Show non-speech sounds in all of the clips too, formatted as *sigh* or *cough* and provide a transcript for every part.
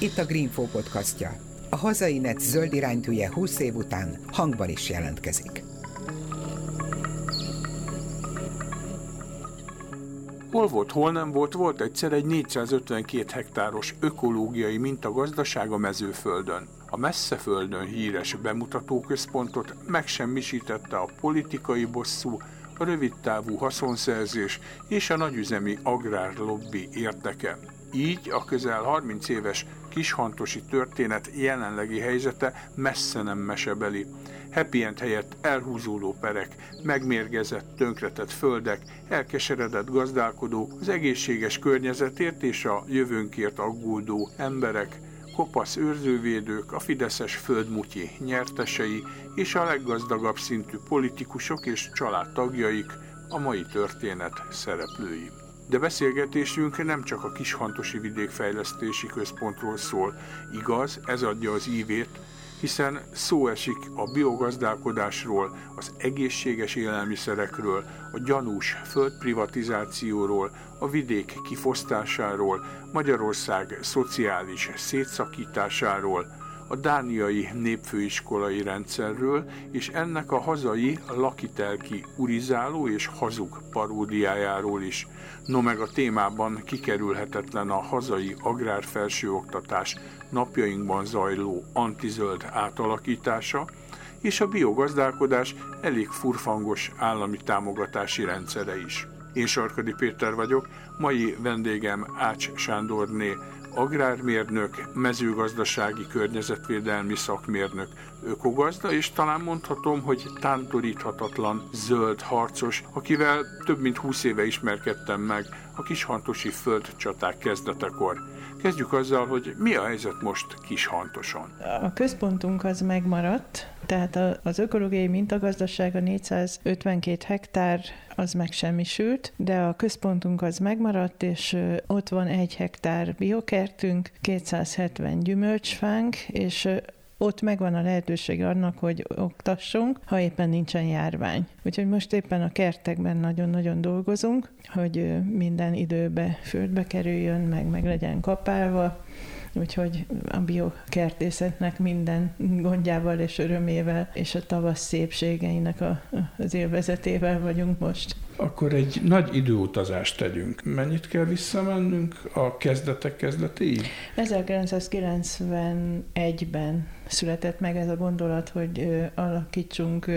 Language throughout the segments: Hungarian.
Itt a Greenfo podcastja. A hazai net zöld iránytűje 20 év után hangban is jelentkezik. Hol volt, hol nem volt, volt egyszer egy 452 hektáros ökológiai mintagazdaság a mezőföldön. A messzeföldön híres bemutatóközpontot megsemmisítette a politikai bosszú, a rövidtávú haszonszerzés és a nagyüzemi agrárlobbi érteke. Így a közel 30 éves kishantosi történet jelenlegi helyzete messze nem mesebeli. Happy end helyett elhúzódó perek, megmérgezett, tönkretett földek, elkeseredett gazdálkodók, az egészséges környezetért és a jövőnkért aggódó emberek, kopasz őrzővédők, a Fideszes földmutyi nyertesei és a leggazdagabb szintű politikusok és családtagjaik a mai történet szereplői. De beszélgetésünk nem csak a Kishantosi Vidékfejlesztési Központról szól, igaz, ez adja az ívét, hiszen szó esik a biogazdálkodásról, az egészséges élelmiszerekről, a gyanús földprivatizációról, a vidék kifosztásáról, Magyarország szociális szétszakításáról, a dániai népfőiskolai rendszerről, és ennek a hazai lakitelki urizáló és hazug paródiájáról is. No meg a témában kikerülhetetlen a hazai agrárfelsőoktatás napjainkban zajló antizöld átalakítása, és a biogazdálkodás elég furfangos állami támogatási rendszere is. Én Sarkadi Péter vagyok, mai vendégem Ács Sándorné, agrármérnök, mezőgazdasági környezetvédelmi szakmérnök, ökogazda, és talán mondhatom, hogy tántoríthatatlan zöld harcos, akivel több mint húsz éve ismerkedtem meg a kishantosi földcsaták kezdetekor. Kezdjük azzal, hogy mi a helyzet most Kishantoson. A központunk az megmaradt, tehát az ökológiai mintagazdaság a 452 hektár az megsemmisült, de a központunk az megmaradt, és ott van egy hektár biokertünk, 270 gyümölcsfánk, és ott megvan a lehetőség annak, hogy oktassunk, ha éppen nincsen járvány. Úgyhogy most éppen a kertekben nagyon-nagyon dolgozunk, hogy minden időbe földbe kerüljön, meg meg legyen kapálva, úgyhogy a biokertészetnek minden gondjával és örömével és a tavasz szépségeinek a, az élvezetével vagyunk most. Akkor egy nagy időutazást tegyünk. Mennyit kell visszamennünk a kezdetek kezdetéig? 1991-ben született meg ez a gondolat, hogy alakítsunk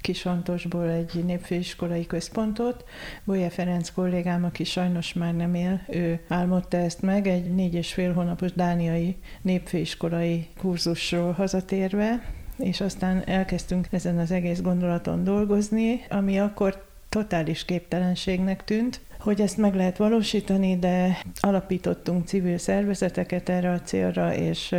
Kisantosból egy népfőiskolai központot. Bolya Ferenc kollégám, aki sajnos már nem él, ő álmodta ezt meg egy négy és fél hónapos dániai népfőiskolai kurzusról hazatérve, és aztán elkezdtünk ezen az egész gondolaton dolgozni, ami akkor totális képtelenségnek tűnt, hogy ezt meg lehet valósítani, de alapítottunk civil szervezeteket erre a célra, és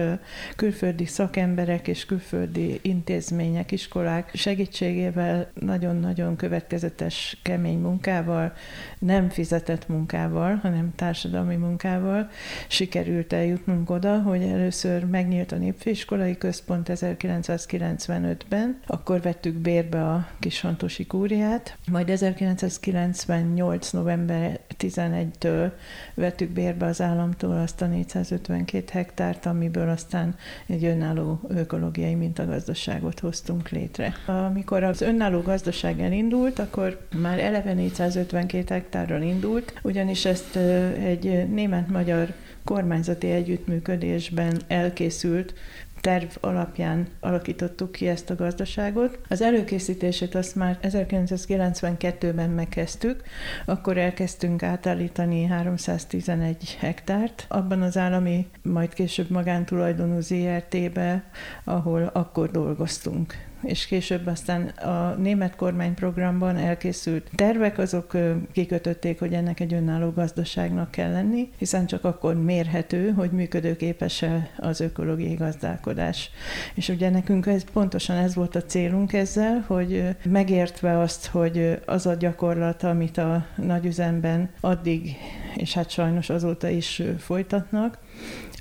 külföldi szakemberek és külföldi intézmények, iskolák segítségével nagyon-nagyon következetes, kemény munkával, nem fizetett munkával, hanem társadalmi munkával sikerült eljutnunk oda, hogy először megnyílt a Népfőiskolai Központ 1995-ben, akkor vettük bérbe a Kishantosi kúriát, majd 1998. november 2011-től vettük bérbe az államtól azt a 452 hektárt, amiből aztán egy önálló ökológiai mintagazdaságot hoztunk létre. Amikor az önálló gazdaság elindult, akkor már eleve 452 hektárral indult, ugyanis ezt egy német-magyar kormányzati együttműködésben elkészült terv alapján alakítottuk ki ezt a gazdaságot. Az előkészítését azt már 1992-ben megkezdtük, akkor elkezdtünk átállítani 311 hektárt, abban az állami, majd később magántulajdonú ZRT-be, ahol akkor dolgoztunk és később aztán a német kormányprogramban elkészült tervek, azok kikötötték, hogy ennek egy önálló gazdaságnak kell lenni, hiszen csak akkor mérhető, hogy működőképes-e az ökológiai gazdálkodás. És ugye nekünk ez, pontosan ez volt a célunk ezzel, hogy megértve azt, hogy az a gyakorlat, amit a nagyüzemben addig, és hát sajnos azóta is folytatnak,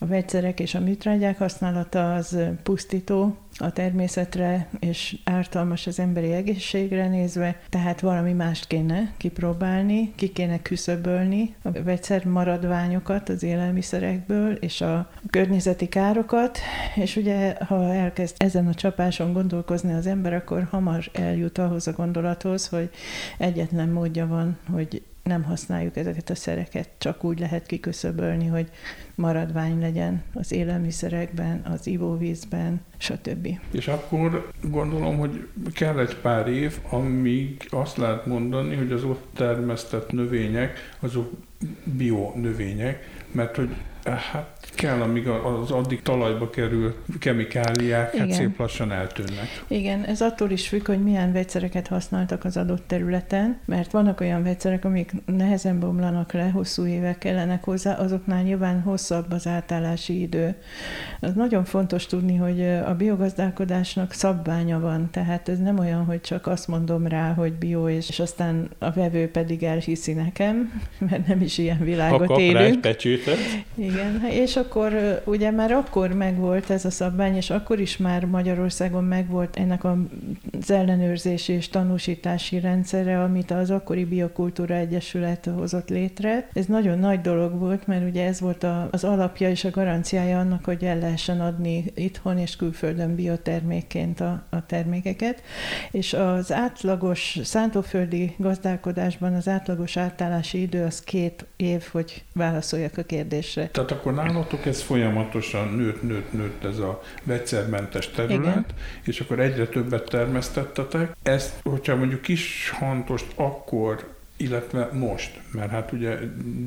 a vegyszerek és a műtrágyák használata az pusztító, a természetre, és ártalmas az emberi egészségre nézve, tehát valami mást kéne kipróbálni, ki kéne küszöbölni a vegyszer maradványokat az élelmiszerekből, és a környezeti károkat, és ugye, ha elkezd ezen a csapáson gondolkozni az ember, akkor hamar eljut ahhoz a gondolathoz, hogy egyetlen módja van, hogy nem használjuk ezeket a szereket, csak úgy lehet kiköszöbölni, hogy maradvány legyen az élelmiszerekben, az ivóvízben, stb. És akkor gondolom, hogy kell egy pár év, amíg azt lehet mondani, hogy az ott termesztett növények, azok bio növények, mert hogy hát kell, amíg az addig talajba kerül kemikáliák, hát Igen. hát szép lassan eltűnnek. Igen, ez attól is függ, hogy milyen vegyszereket használtak az adott területen, mert vannak olyan vegyszerek, amik nehezen bomlanak le, hosszú évek kellenek hozzá, azoknál nyilván hosszabb az átállási idő. Az nagyon fontos tudni, hogy a biogazdálkodásnak szabványa van, tehát ez nem olyan, hogy csak azt mondom rá, hogy bio, és, és aztán a vevő pedig elhiszi nekem, *laughs* mert nem is ilyen világot ha élünk. Rá Igen, és a akkor ugye már akkor megvolt ez a szabvány, és akkor is már Magyarországon megvolt ennek az ellenőrzési és tanúsítási rendszere, amit az akkori Biokultúra Egyesület hozott létre. Ez nagyon nagy dolog volt, mert ugye ez volt az alapja és a garanciája annak, hogy el lehessen adni itthon és külföldön biotermékként a, a termékeket. És az átlagos szántóföldi gazdálkodásban az átlagos átállási idő az két év, hogy válaszoljak a kérdésre. Tehát akkor nálatok látok, ez folyamatosan nőtt, nőtt, nőtt ez a vegyszermentes terület, Igen. és akkor egyre többet termesztettetek. Ezt, hogyha mondjuk kis hantost akkor illetve most, mert hát ugye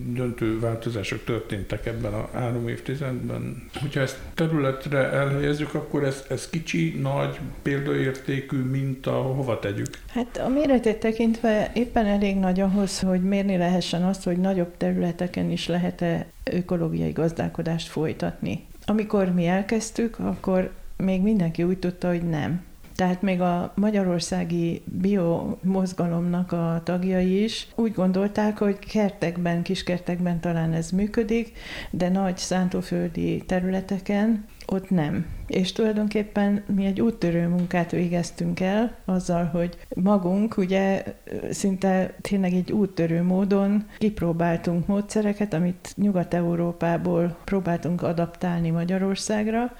döntő változások történtek ebben a három évtizedben. Hogyha ezt területre elhelyezzük, akkor ez, ez kicsi, nagy, példaértékű minta, hova tegyük? Hát a méretét tekintve éppen elég nagy ahhoz, hogy mérni lehessen azt, hogy nagyobb területeken is lehet-e ökológiai gazdálkodást folytatni. Amikor mi elkezdtük, akkor még mindenki úgy tudta, hogy nem. Tehát még a magyarországi biomozgalomnak a tagjai is úgy gondolták, hogy kertekben, kiskertekben talán ez működik, de nagy szántóföldi területeken ott nem. És tulajdonképpen mi egy úttörő munkát végeztünk el azzal, hogy magunk ugye szinte tényleg egy úttörő módon kipróbáltunk módszereket, amit Nyugat-Európából próbáltunk adaptálni Magyarországra.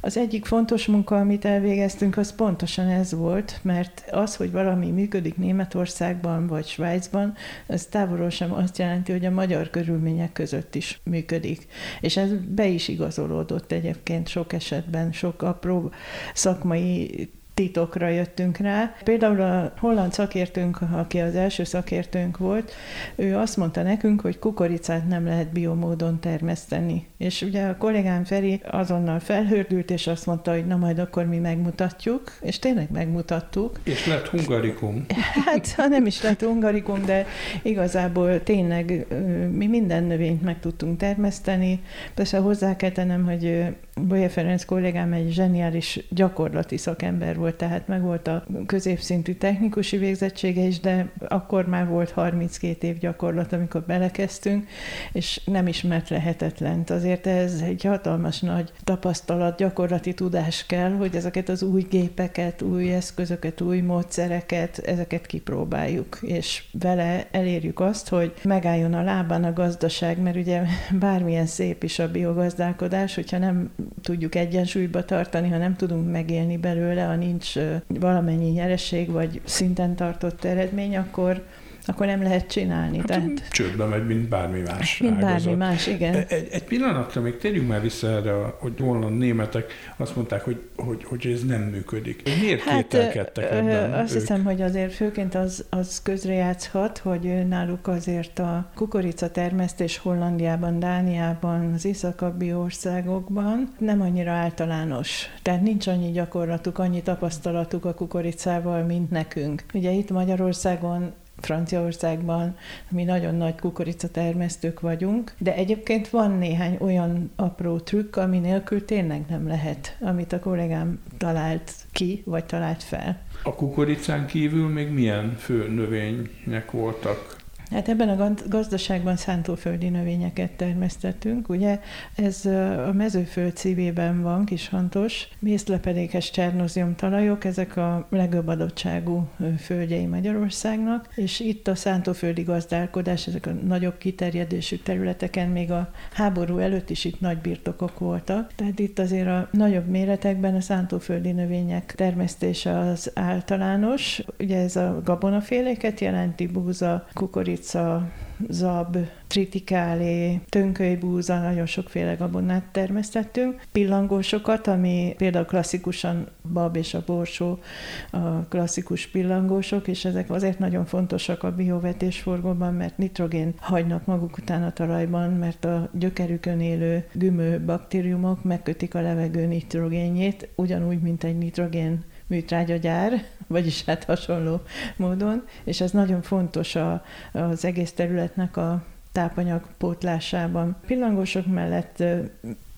Az egyik fontos munka, amit elvégeztünk, az pontosan ez volt, mert az, hogy valami működik Németországban vagy Svájcban, az távolról sem azt jelenti, hogy a magyar körülmények között is működik. És ez be is igazolódott egyébként sok esetben esetben sok apró szakmai titokra jöttünk rá. Például a holland szakértőnk, aki az első szakértőnk volt, ő azt mondta nekünk, hogy kukoricát nem lehet biomódon termeszteni. És ugye a kollégám Feri azonnal felhördült, és azt mondta, hogy na majd akkor mi megmutatjuk, és tényleg megmutattuk. És lett hungarikum. Hát, ha nem is lett hungarikum, de igazából tényleg mi minden növényt meg tudtunk termeszteni. Persze hozzá kell tennem, hogy Bolya Ferenc kollégám egy zseniális gyakorlati szakember volt, tehát meg volt a középszintű technikusi végzettsége is, de akkor már volt 32 év gyakorlat, amikor belekezdtünk, és nem ismert lehetetlent. Azért ez egy hatalmas nagy tapasztalat, gyakorlati tudás kell, hogy ezeket az új gépeket, új eszközöket, új módszereket, ezeket kipróbáljuk, és vele elérjük azt, hogy megálljon a lábán a gazdaság, mert ugye bármilyen szép is a biogazdálkodás, hogyha nem tudjuk egyensúlyba tartani, ha nem tudunk megélni belőle, ha nincs valamennyi nyereség vagy szinten tartott eredmény, akkor akkor nem lehet csinálni. Hát, tehát... Csődbe megy, mint bármi más Mint ágazat. bármi más, igen. E, egy, egy pillanatra még térjünk már vissza erre, hogy holland németek azt mondták, hogy, hogy, hogy ez nem működik. Miért hát, kételkedtek ebben Azt ők? hiszem, hogy azért főként az, az közrejátszhat, hogy náluk azért a kukorica termesztés Hollandiában, Dániában, az északabbi országokban nem annyira általános. Tehát nincs annyi gyakorlatuk, annyi tapasztalatuk a kukoricával, mint nekünk. Ugye itt Magyarországon Franciaországban, mi nagyon nagy kukoricatermesztők vagyunk, de egyébként van néhány olyan apró trükk, ami nélkül tényleg nem lehet, amit a kollégám talált ki, vagy talált fel. A kukoricán kívül még milyen fő növények voltak? Hát ebben a gazdaságban szántóföldi növényeket termesztettünk, ugye? Ez a mezőföld szívében van, Kishantos, mészlepedékes csernózium talajok, ezek a legjobb adottságú földjei Magyarországnak, és itt a szántóföldi gazdálkodás, ezek a nagyobb kiterjedésű területeken még a háború előtt is itt nagy birtokok voltak, tehát itt azért a nagyobb méretekben a szántóföldi növények termesztése az általános, ugye ez a gabonaféléket jelenti, búza, kukorica, zab, tritikálé, tönkölybúza, nagyon sokféle gabonát termesztettünk. Pillangósokat, ami például klasszikusan bab és a borsó, a klasszikus pillangósok, és ezek azért nagyon fontosak a biovetésforgóban, mert nitrogén hagynak maguk után a talajban, mert a gyökerükön élő gümő baktériumok megkötik a levegő nitrogénjét, ugyanúgy, mint egy nitrogén műtrágyagyár, vagyis hát hasonló módon, és ez nagyon fontos a, az egész területnek a tápanyag pótlásában. Pillangósok mellett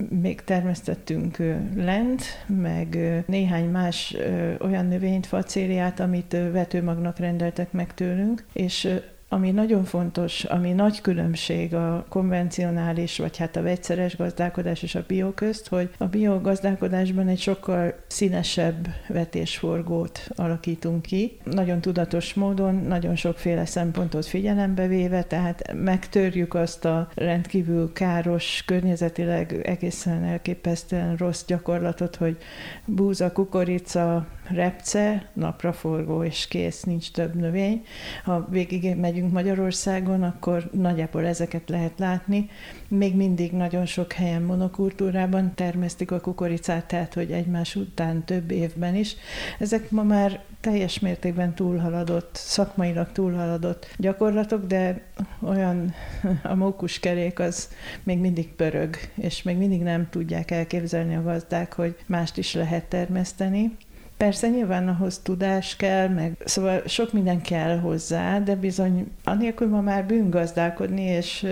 még termesztettünk lent, meg néhány más olyan növényt, facériát, amit vetőmagnak rendeltek meg tőlünk, és ami nagyon fontos, ami nagy különbség a konvencionális, vagy hát a vegyszeres gazdálkodás és a bio közt, hogy a biogazdálkodásban egy sokkal színesebb vetésforgót alakítunk ki. Nagyon tudatos módon, nagyon sokféle szempontot figyelembe véve, tehát megtörjük azt a rendkívül káros, környezetileg egészen elképesztően rossz gyakorlatot, hogy búza, kukorica, repce, napraforgó és kész, nincs több növény. Ha végig megyünk Magyarországon, akkor nagyjából ezeket lehet látni. Még mindig nagyon sok helyen monokultúrában termesztik a kukoricát, tehát hogy egymás után több évben is. Ezek ma már teljes mértékben túlhaladott, szakmailag túlhaladott gyakorlatok, de olyan *laughs* a mókuskerék az még mindig pörög, és még mindig nem tudják elképzelni a gazdák, hogy mást is lehet termeszteni. Persze nyilván ahhoz tudás kell, meg szóval sok minden kell hozzá, de bizony anélkül ma már bűngazdálkodni, és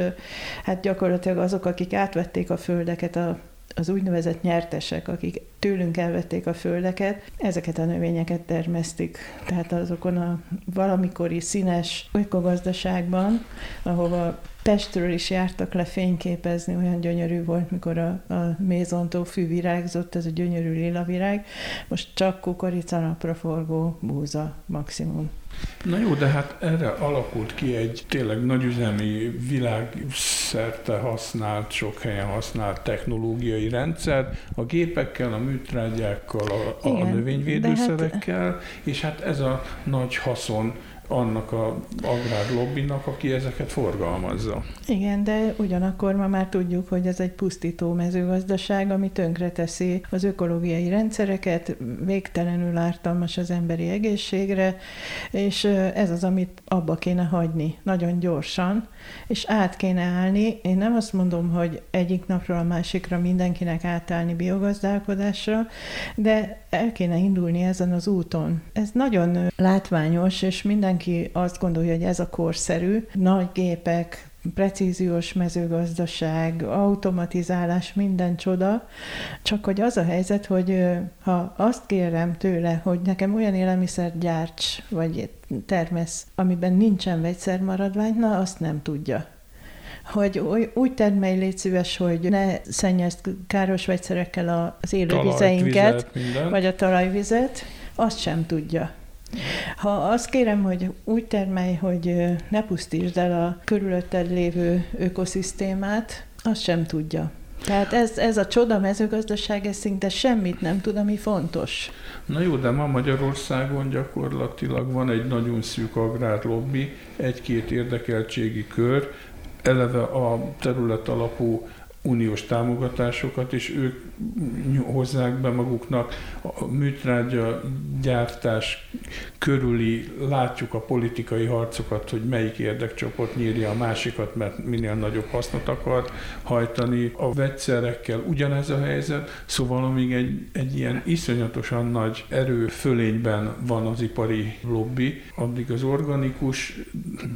hát gyakorlatilag azok, akik átvették a földeket a az úgynevezett nyertesek, akik tőlünk elvették a földeket, ezeket a növényeket termesztik. Tehát azokon a valamikori színes ökogazdaságban, ahova Pestről is jártak le fényképezni, olyan gyönyörű volt, mikor a, a mézontó fű virágzott, ez a gyönyörű lila virág. Most csak kukorica, napraforgó, búza maximum. Na jó, de hát erre alakult ki egy tényleg nagyüzemi, világszerte használt, sok helyen használt technológiai rendszer, a gépekkel, a műtrágyákkal, a, a növényvédőszerekkel, hát... és hát ez a nagy haszon annak a agrárlobbinak, aki ezeket forgalmazza. Igen, de ugyanakkor ma már tudjuk, hogy ez egy pusztító mezőgazdaság, ami tönkreteszi az ökológiai rendszereket, végtelenül ártalmas az emberi egészségre, és ez az, amit abba kéne hagyni nagyon gyorsan, és át kéne állni. Én nem azt mondom, hogy egyik napról a másikra mindenkinek átállni biogazdálkodásra, de el kéne indulni ezen az úton. Ez nagyon látványos, és mindenki azt gondolja, hogy ez a korszerű. Nagy gépek, precíziós mezőgazdaság, automatizálás, minden csoda, csak hogy az a helyzet, hogy ha azt kérem tőle, hogy nekem olyan élelmiszer gyárts, vagy termesz, amiben nincsen vegyszermaradvány, na azt nem tudja hogy úgy termelj, légy szíves, hogy ne szennyezd káros vegyszerekkel az élővizeinket, vagy a talajvizet, azt sem tudja. Ha azt kérem, hogy úgy termelj, hogy ne pusztítsd el a körülötted lévő ökoszisztémát, azt sem tudja. Tehát ez, ez a csoda mezőgazdaság, ez szinte semmit nem tud, ami fontos. Na jó, de ma Magyarországon gyakorlatilag van egy nagyon szűk agrárlobbi, egy-két érdekeltségi kör, eleve a terület alapú uniós támogatásokat, és ők hozzák be maguknak a műtrágya gyártás körüli, látjuk a politikai harcokat, hogy melyik érdekcsoport nyírja a másikat, mert minél nagyobb hasznot akar hajtani. A vegyszerekkel ugyanez a helyzet, szóval amíg egy, egy ilyen iszonyatosan nagy erő fölényben van az ipari lobby, addig az organikus,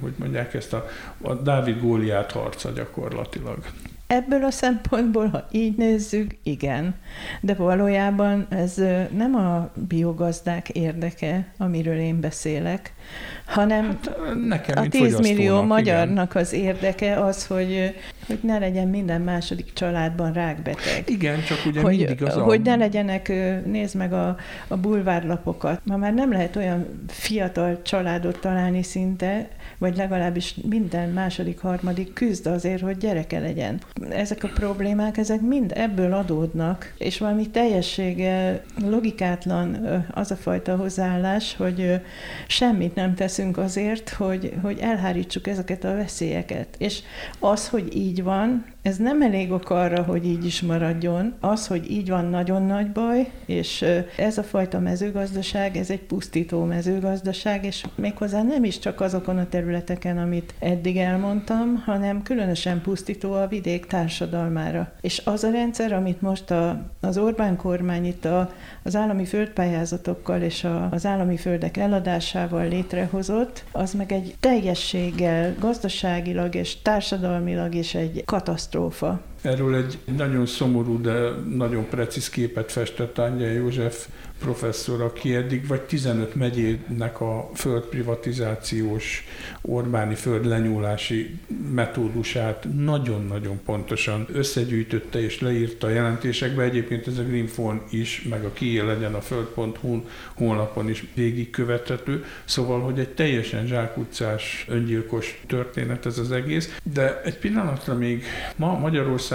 hogy mondják ezt, a, a Dávid Góliát harca gyakorlatilag. Ebből a szempontból, ha így nézzük, igen. De valójában ez nem a biogazdák érdeke, amiről én beszélek, hanem hát, nekem, a 10 millió magyarnak igen. az érdeke az, hogy, hogy ne legyen minden második családban rákbeteg. Igen, csak ugye hogy, mindig az Hogy ne legyenek, nézd meg a, a bulvárlapokat. Ma már nem lehet olyan fiatal családot találni szinte, vagy legalábbis minden második, harmadik küzd azért, hogy gyereke legyen. Ezek a problémák, ezek mind ebből adódnak, és valami teljességgel logikátlan az a fajta hozzáállás, hogy semmit nem teszünk azért, hogy, hogy elhárítsuk ezeket a veszélyeket. És az, hogy így van, ez nem elég ok arra, hogy így is maradjon. Az, hogy így van, nagyon nagy baj, és ez a fajta mezőgazdaság, ez egy pusztító mezőgazdaság, és méghozzá nem is csak azokon a területeken, amit eddig elmondtam, hanem különösen pusztító a vidék társadalmára. És az a rendszer, amit most a, az Orbán kormány itt a, az állami földpályázatokkal és a, az állami földek eladásával létrehozott, az meg egy teljességgel, gazdaságilag és társadalmilag is egy katasztrófa katasztrófa. Erről egy nagyon szomorú, de nagyon precíz képet festett Ányja József professzor, aki eddig vagy 15 megyének a földprivatizációs Orbáni föld lenyúlási metódusát nagyon-nagyon pontosan összegyűjtötte és leírta a jelentésekbe. Egyébként ez a Greenphone is, meg a kié legyen a föld.hu honlapon is végigkövethető. Szóval, hogy egy teljesen zsákutcás, öngyilkos történet ez az egész. De egy pillanatra még ma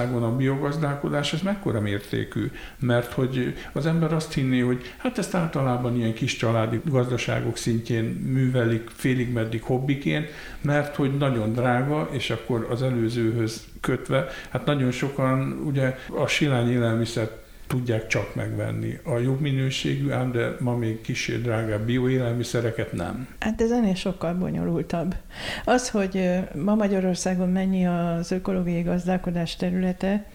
Magyarországon a biogazdálkodás, ez mekkora mértékű? Mert hogy az ember azt hinné, hogy Hát ezt általában ilyen kis családi gazdaságok szintjén művelik félig meddig hobbiként, mert hogy nagyon drága, és akkor az előzőhöz kötve, hát nagyon sokan ugye a silány élelmiszert tudják csak megvenni. A jobb minőségű, ám de ma még kicsi drágább bioélelmiszereket nem. Hát ez ennél sokkal bonyolultabb. Az, hogy ma Magyarországon mennyi az ökológiai gazdálkodás területe,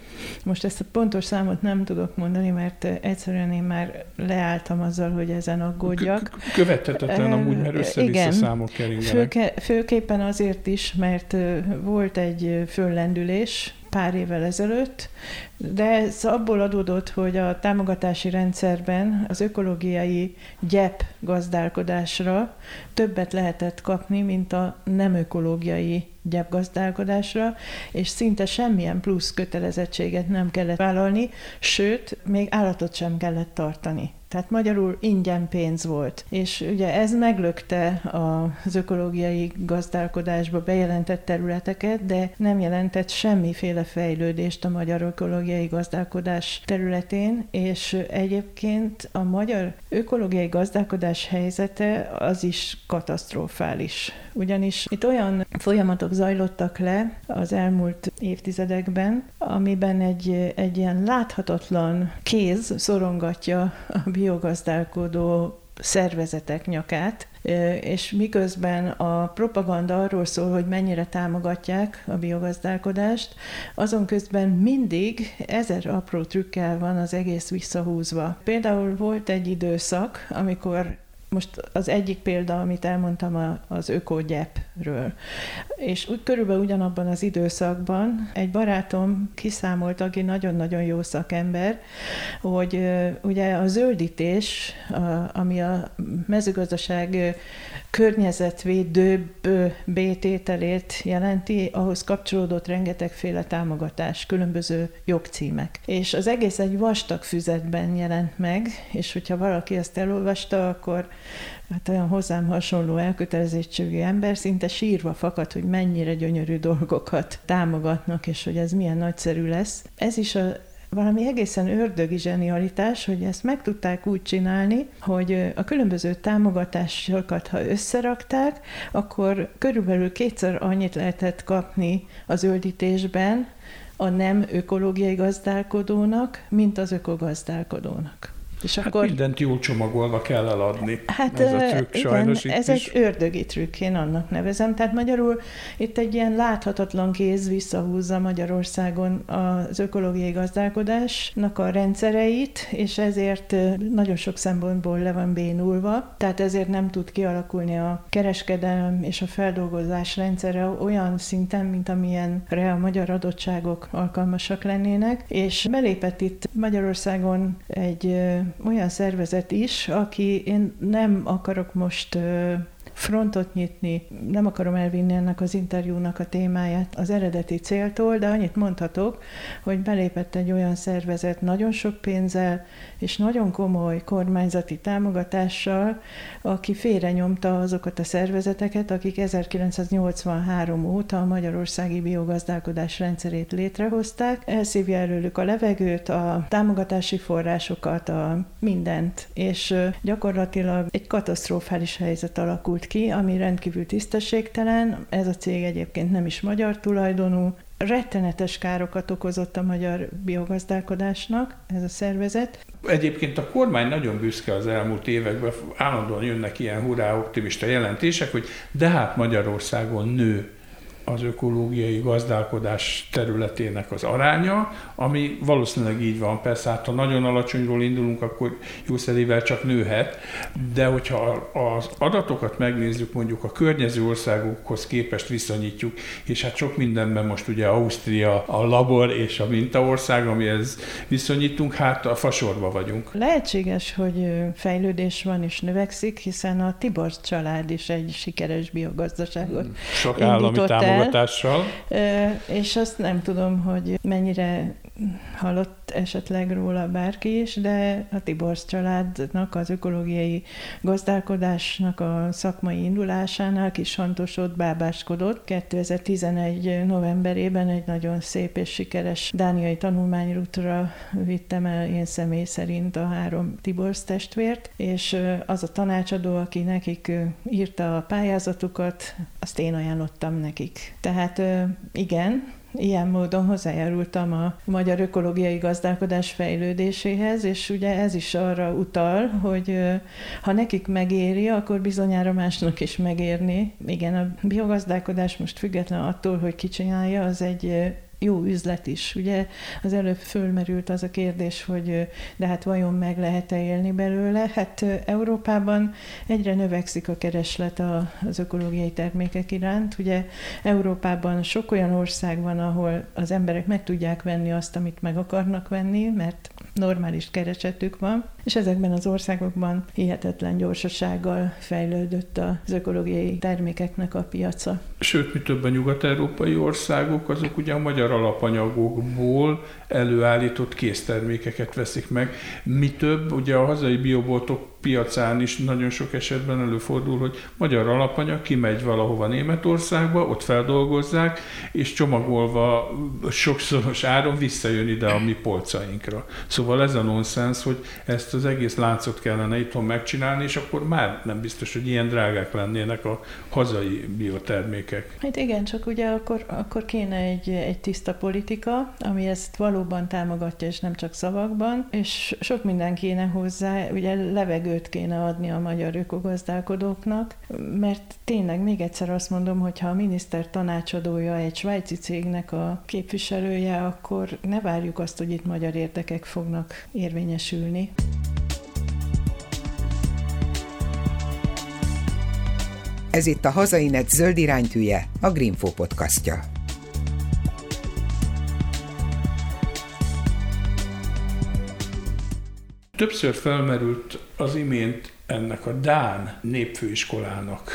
most ezt a pontos számot nem tudok mondani, mert egyszerűen én már leálltam azzal, hogy ezen aggódjak. Követhetetlen amúgy, mert össze-vissza számok keringenek. Főke, főképpen azért is, mert volt egy föllendülés, pár évvel ezelőtt, de ez abból adódott, hogy a támogatási rendszerben az ökológiai gyep gazdálkodásra többet lehetett kapni, mint a nem ökológiai gyepgazdálkodásra, és szinte semmilyen plusz kötelezettséget nem kellett vállalni, sőt, még állatot sem kellett tartani. Tehát magyarul ingyen pénz volt. És ugye ez meglökte az ökológiai gazdálkodásba bejelentett területeket, de nem jelentett semmiféle fejlődést a magyar ökológiai gazdálkodás területén, és egyébként a magyar ökológiai gazdálkodás helyzete az is katasztrofális. Ugyanis itt olyan folyamatok zajlottak le az elmúlt évtizedekben, amiben egy, egy ilyen láthatatlan kéz szorongatja a biogazdálkodó szervezetek nyakát, és miközben a propaganda arról szól, hogy mennyire támogatják a biogazdálkodást, azon közben mindig ezer apró trükkel van az egész visszahúzva. Például volt egy időszak, amikor most az egyik példa, amit elmondtam az ökogyepről. És úgy körülbelül ugyanabban az időszakban egy barátom kiszámolt, aki nagyon-nagyon jó szakember, hogy ugye a zöldítés, ami a mezőgazdaság környezetvédőbb bétételét jelenti, ahhoz kapcsolódott rengetegféle támogatás, különböző jogcímek. És az egész egy vastag füzetben jelent meg, és hogyha valaki ezt elolvasta, akkor hát olyan hozzám hasonló elkötelezettségű ember szinte sírva fakad, hogy mennyire gyönyörű dolgokat támogatnak, és hogy ez milyen nagyszerű lesz. Ez is a valami egészen ördögi zsenialitás, hogy ezt meg tudták úgy csinálni, hogy a különböző támogatásokat, ha összerakták, akkor körülbelül kétszer annyit lehetett kapni az zöldítésben a nem ökológiai gazdálkodónak, mint az ökogazdálkodónak. És hát akkor... mindent jól csomagolva kell eladni. Hát ez a trükk igen, sajnos ez is. egy ördögi trükk, én annak nevezem. Tehát magyarul itt egy ilyen láthatatlan kéz visszahúzza Magyarországon az ökológiai gazdálkodásnak a rendszereit, és ezért nagyon sok szempontból le van bénulva, tehát ezért nem tud kialakulni a kereskedelem és a feldolgozás rendszere olyan szinten, mint amilyenre a magyar adottságok alkalmasak lennének, és belépett itt Magyarországon egy olyan szervezet is, aki én nem akarok most frontot nyitni. Nem akarom elvinni ennek az interjúnak a témáját az eredeti céltól, de annyit mondhatok, hogy belépett egy olyan szervezet nagyon sok pénzzel és nagyon komoly kormányzati támogatással, aki félrenyomta azokat a szervezeteket, akik 1983 óta a magyarországi biogazdálkodás rendszerét létrehozták. Elszívja előlük a levegőt, a támogatási forrásokat, a mindent, és gyakorlatilag egy katasztrofális helyzet alakult ki, ami rendkívül tisztességtelen. Ez a cég egyébként nem is magyar tulajdonú, rettenetes károkat okozott a magyar biogazdálkodásnak ez a szervezet. Egyébként a kormány nagyon büszke az elmúlt években, állandóan jönnek ilyen hurrá optimista jelentések, hogy de hát Magyarországon nő az ökológiai gazdálkodás területének az aránya, ami valószínűleg így van. Persze, hát ha nagyon alacsonyról indulunk, akkor jószerével csak nőhet, de hogyha az adatokat megnézzük, mondjuk a környező országokhoz képest viszonyítjuk, és hát sok mindenben most ugye Ausztria a labor és a mintaország, amihez viszonyítunk, hát a fasorba vagyunk. Lehetséges, hogy fejlődés van és növekszik, hiszen a Tibor család is egy sikeres biogazdaságot hmm. Sok állami támogatással. És azt nem tudom, hogy mennyire hallott esetleg róla bárki is, de a Tiborsz családnak az ökológiai gazdálkodásnak a szakmai indulásánál kis hantosod bábáskodott. 2011 novemberében egy nagyon szép és sikeres dániai tanulmányútra vittem el én személy szerint a három Tiborsz testvért, és az a tanácsadó, aki nekik írta a pályázatukat, azt én ajánlottam nekik. Tehát igen, ilyen módon hozzájárultam a magyar ökológiai gazdálkodás fejlődéséhez, és ugye ez is arra utal, hogy ha nekik megéri, akkor bizonyára másnak is megérni. Igen, a biogazdálkodás most független attól, hogy ki csinálja, az egy jó üzlet is. Ugye az előbb fölmerült az a kérdés, hogy de hát vajon meg lehet-e élni belőle? Hát Európában egyre növekszik a kereslet az ökológiai termékek iránt. Ugye Európában sok olyan ország van, ahol az emberek meg tudják venni azt, amit meg akarnak venni, mert normális keresetük van, és ezekben az országokban hihetetlen gyorsasággal fejlődött az ökológiai termékeknek a piaca. Sőt, mi több a nyugat-európai országok, azok ugye a magyar alapanyagokból előállított késztermékeket veszik meg. Mi több, ugye a hazai bioboltok piacán is nagyon sok esetben előfordul, hogy magyar alapanyag kimegy valahova Németországba, ott feldolgozzák, és csomagolva sokszoros áron visszajön ide a mi polcainkra. Szóval ez a nonsens, hogy ezt az egész láncot kellene itthon megcsinálni, és akkor már nem biztos, hogy ilyen drágák lennének a hazai biotermékek. Hát igen, csak ugye akkor, akkor kéne egy, egy tiszta politika, ami ezt valóban támogatja, és nem csak szavakban, és sok minden kéne hozzá, ugye levegőt kéne adni a magyar ökogazdálkodóknak, mert tényleg még egyszer azt mondom, hogy ha a miniszter tanácsadója egy svájci cégnek a képviselője, akkor ne várjuk azt, hogy itt magyar érdekek fognak érvényesülni. Ez itt a Hazainet zöld iránytűje, a Greenfo podcastja. Többször felmerült az imént ennek a Dán népfőiskolának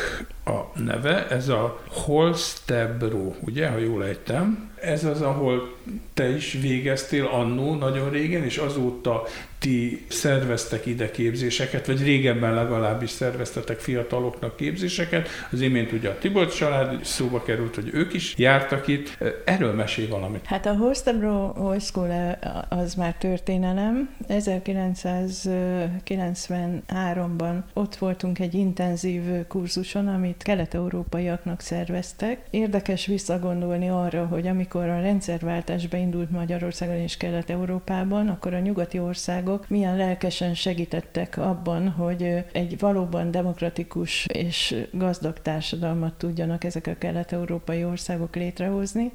a neve, ez a Holstebro, ugye, ha jól ejtem. Ez az, ahol te is végeztél annó nagyon régen, és azóta ti szerveztek ide képzéseket, vagy régebben legalábbis szerveztetek fiataloknak képzéseket. Az imént ugye a Tibor család szóba került, hogy ők is jártak itt. Erről mesél valamit. Hát a Holstebro High School az már történelem. 1993-ban ott voltunk egy intenzív kurzuson, amit kelet-európaiaknak szerveztek. Érdekes visszagondolni arra, hogy amikor a rendszerváltás beindult Magyarországon és Kelet-Európában, akkor a nyugati országok milyen lelkesen segítettek abban, hogy egy valóban demokratikus és gazdag társadalmat tudjanak ezek a kelet-európai országok létrehozni,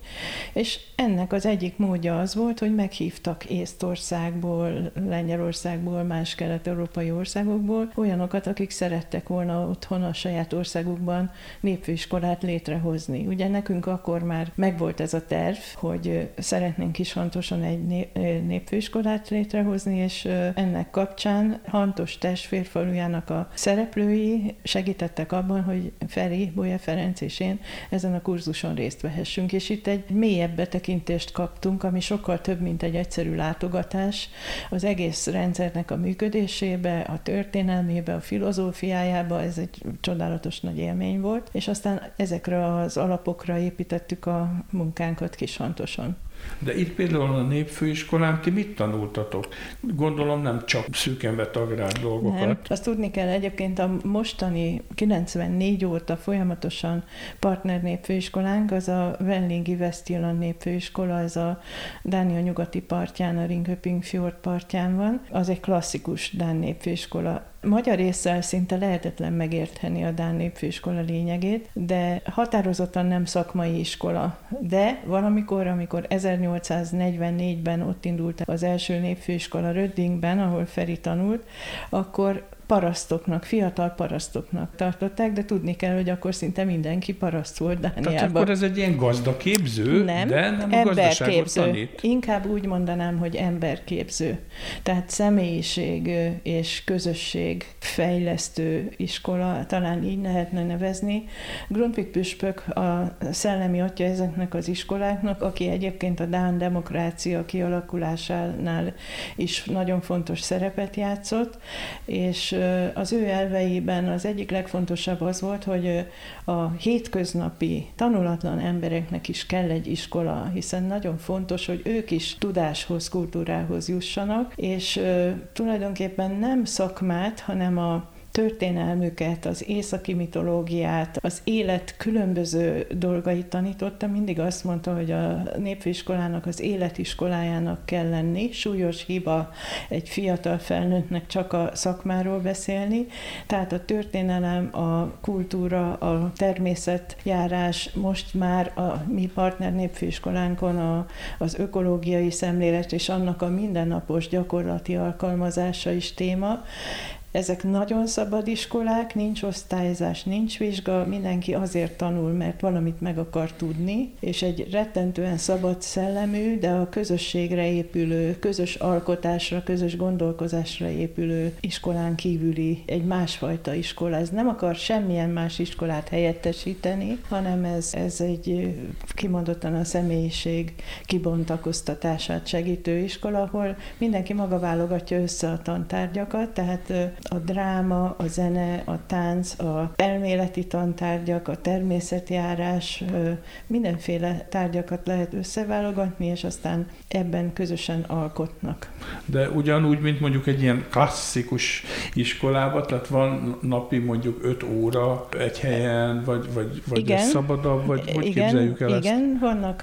és ennek az egyik módja az volt, hogy meghívtak Észtországból, Lengyelországból, más kelet-európai országokból olyanokat, akik szerettek volna otthon a saját országukban időszakban népfőiskolát létrehozni. Ugye nekünk akkor már megvolt ez a terv, hogy szeretnénk Kishantoson egy népfőiskolát létrehozni, és ennek kapcsán Hantos testvérfalujának a szereplői segítettek abban, hogy Feri, Bolya Ferenc és én ezen a kurzuson részt vehessünk, és itt egy mélyebb betekintést kaptunk, ami sokkal több, mint egy egyszerű látogatás, az egész rendszernek a működésébe, a történelmébe, a filozófiájába, ez egy csodálatos nagy élmény volt, és aztán ezekre az alapokra építettük a munkánkat Kishantoson. De itt például a népfőiskolán ti mit tanultatok? Gondolom nem csak szűken vett agrár dolgokat. Nem. Azt tudni kell egyébként a mostani 94 óta folyamatosan partner népfőiskolánk, az a Vellingi Westjylland népfőiskola, ez a Dánia nyugati partján, a Ringköping Fjord partján van. Az egy klasszikus Dán népfőiskola magyar észsel szinte lehetetlen megérteni a Dán népfőiskola lényegét, de határozottan nem szakmai iskola. De valamikor, amikor 1844-ben ott indult az első népfőiskola Röddingben, ahol Feri tanult, akkor parasztoknak, fiatal parasztoknak tartották, de tudni kell, hogy akkor szinte mindenki paraszt volt Dániában. Tehát akkor ez egy ilyen gazdaképző, nem, de nem emberképző. tanít. Inkább úgy mondanám, hogy emberképző. Tehát személyiség és közösség fejlesztő iskola, talán így lehetne nevezni. Grundtvig püspök a szellemi atya ezeknek az iskoláknak, aki egyébként a Dán demokrácia kialakulásánál is nagyon fontos szerepet játszott, és az ő elveiben az egyik legfontosabb az volt, hogy a hétköznapi tanulatlan embereknek is kell egy iskola, hiszen nagyon fontos, hogy ők is tudáshoz, kultúrához jussanak, és tulajdonképpen nem szakmát, hanem a történelmüket, az északi mitológiát, az élet különböző dolgait tanította. Mindig azt mondta, hogy a népfőiskolának az életiskolájának kell lenni. Súlyos hiba egy fiatal felnőttnek csak a szakmáról beszélni. Tehát a történelem, a kultúra, a természetjárás most már a mi partner népfőiskolánkon a, az ökológiai szemlélet és annak a mindennapos gyakorlati alkalmazása is téma. Ezek nagyon szabad iskolák, nincs osztályzás, nincs vizsga, mindenki azért tanul, mert valamit meg akar tudni, és egy rettentően szabad szellemű, de a közösségre épülő, közös alkotásra, közös gondolkozásra épülő iskolán kívüli egy másfajta iskola. Ez nem akar semmilyen más iskolát helyettesíteni, hanem ez, ez egy kimondottan a személyiség kibontakoztatását segítő iskola, ahol mindenki maga válogatja össze a tantárgyakat, tehát a dráma, a zene, a tánc, a elméleti tantárgyak, a természetjárás, mindenféle tárgyakat lehet összeválogatni, és aztán ebben közösen alkotnak. De ugyanúgy, mint mondjuk egy ilyen klasszikus iskolában, tehát van napi mondjuk öt óra egy helyen, vagy, vagy, vagy igen, szabadabb, vagy hogy igen, képzeljük el Igen, ezt? vannak,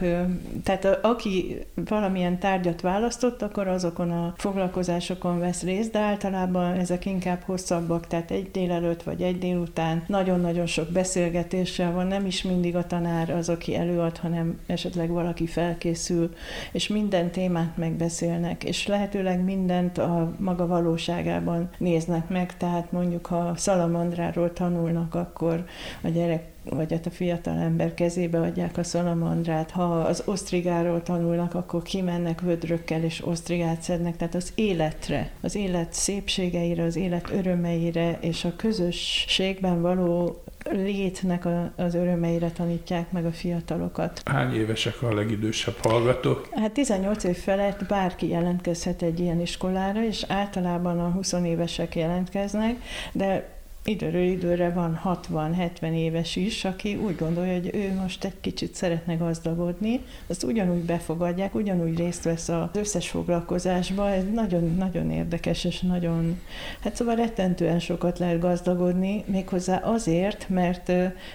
tehát aki valamilyen tárgyat választott, akkor azokon a foglalkozásokon vesz részt, de általában ezek inkább inkább hosszabbak, tehát egy délelőtt vagy egy délután. Nagyon-nagyon sok beszélgetéssel van, nem is mindig a tanár az, aki előad, hanem esetleg valaki felkészül, és minden témát megbeszélnek, és lehetőleg mindent a maga valóságában néznek meg, tehát mondjuk ha Szalamandráról tanulnak, akkor a gyerek vagy hát a fiatal ember kezébe adják a szalamandrát. Ha az osztrigáról tanulnak, akkor kimennek vödrökkel és osztrigát szednek, tehát az életre, az élet szépségeire, az élet örömeire és a közösségben való létnek a, az örömeire tanítják meg a fiatalokat. Hány évesek a legidősebb hallgatók? Hát 18 év felett bárki jelentkezhet egy ilyen iskolára, és általában a 20 évesek jelentkeznek, de időről időre van 60-70 éves is, aki úgy gondolja, hogy ő most egy kicsit szeretne gazdagodni, azt ugyanúgy befogadják, ugyanúgy részt vesz az összes foglalkozásba, ez nagyon-nagyon érdekes, és nagyon, hát szóval rettentően sokat lehet gazdagodni, méghozzá azért, mert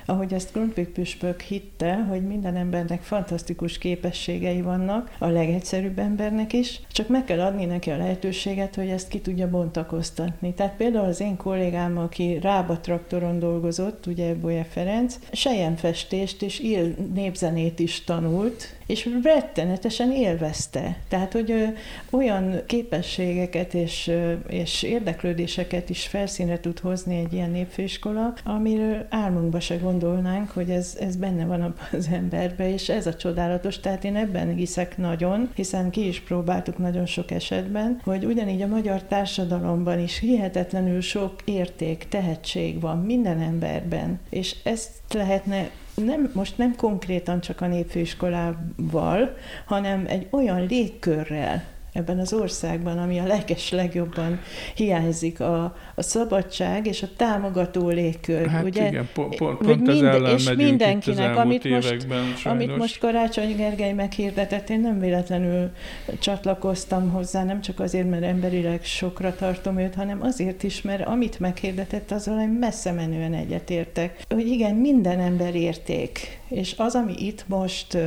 ahogy ezt Grundtvig püspök hitte, hogy minden embernek fantasztikus képességei vannak, a legegyszerűbb embernek is, csak meg kell adni neki a lehetőséget, hogy ezt ki tudja bontakoztatni. Tehát például az én kollégám, aki Rába traktoron dolgozott, ugye Bolya Ferenc, sejemfestést és ír népzenét is tanult, és rettenetesen élvezte. Tehát, hogy ö, olyan képességeket és, ö, és érdeklődéseket is felszínre tud hozni egy ilyen népfőiskola, amiről álmunkba se gondolnánk, hogy ez, ez benne van az emberbe, és ez a csodálatos. Tehát én ebben hiszek nagyon, hiszen ki is próbáltuk nagyon sok esetben, hogy ugyanígy a magyar társadalomban is hihetetlenül sok érték, tehetség van minden emberben, és ezt lehetne nem, most nem konkrétan csak a népfőiskolával, hanem egy olyan légkörrel, ebben az országban, ami a leges legjobban hiányzik, a, a szabadság és a támogató légkör. Hát ugye? igen, pont, pont, pont minden, ez és mindenkinek, amit most, amit most Karácsony Gergely meghirdetett, én nem véletlenül csatlakoztam hozzá, nem csak azért, mert emberileg sokra tartom őt, hanem azért is, mert amit meghirdetett, azzal én messze menően egyetértek. Hogy igen, minden ember érték, és az, ami itt most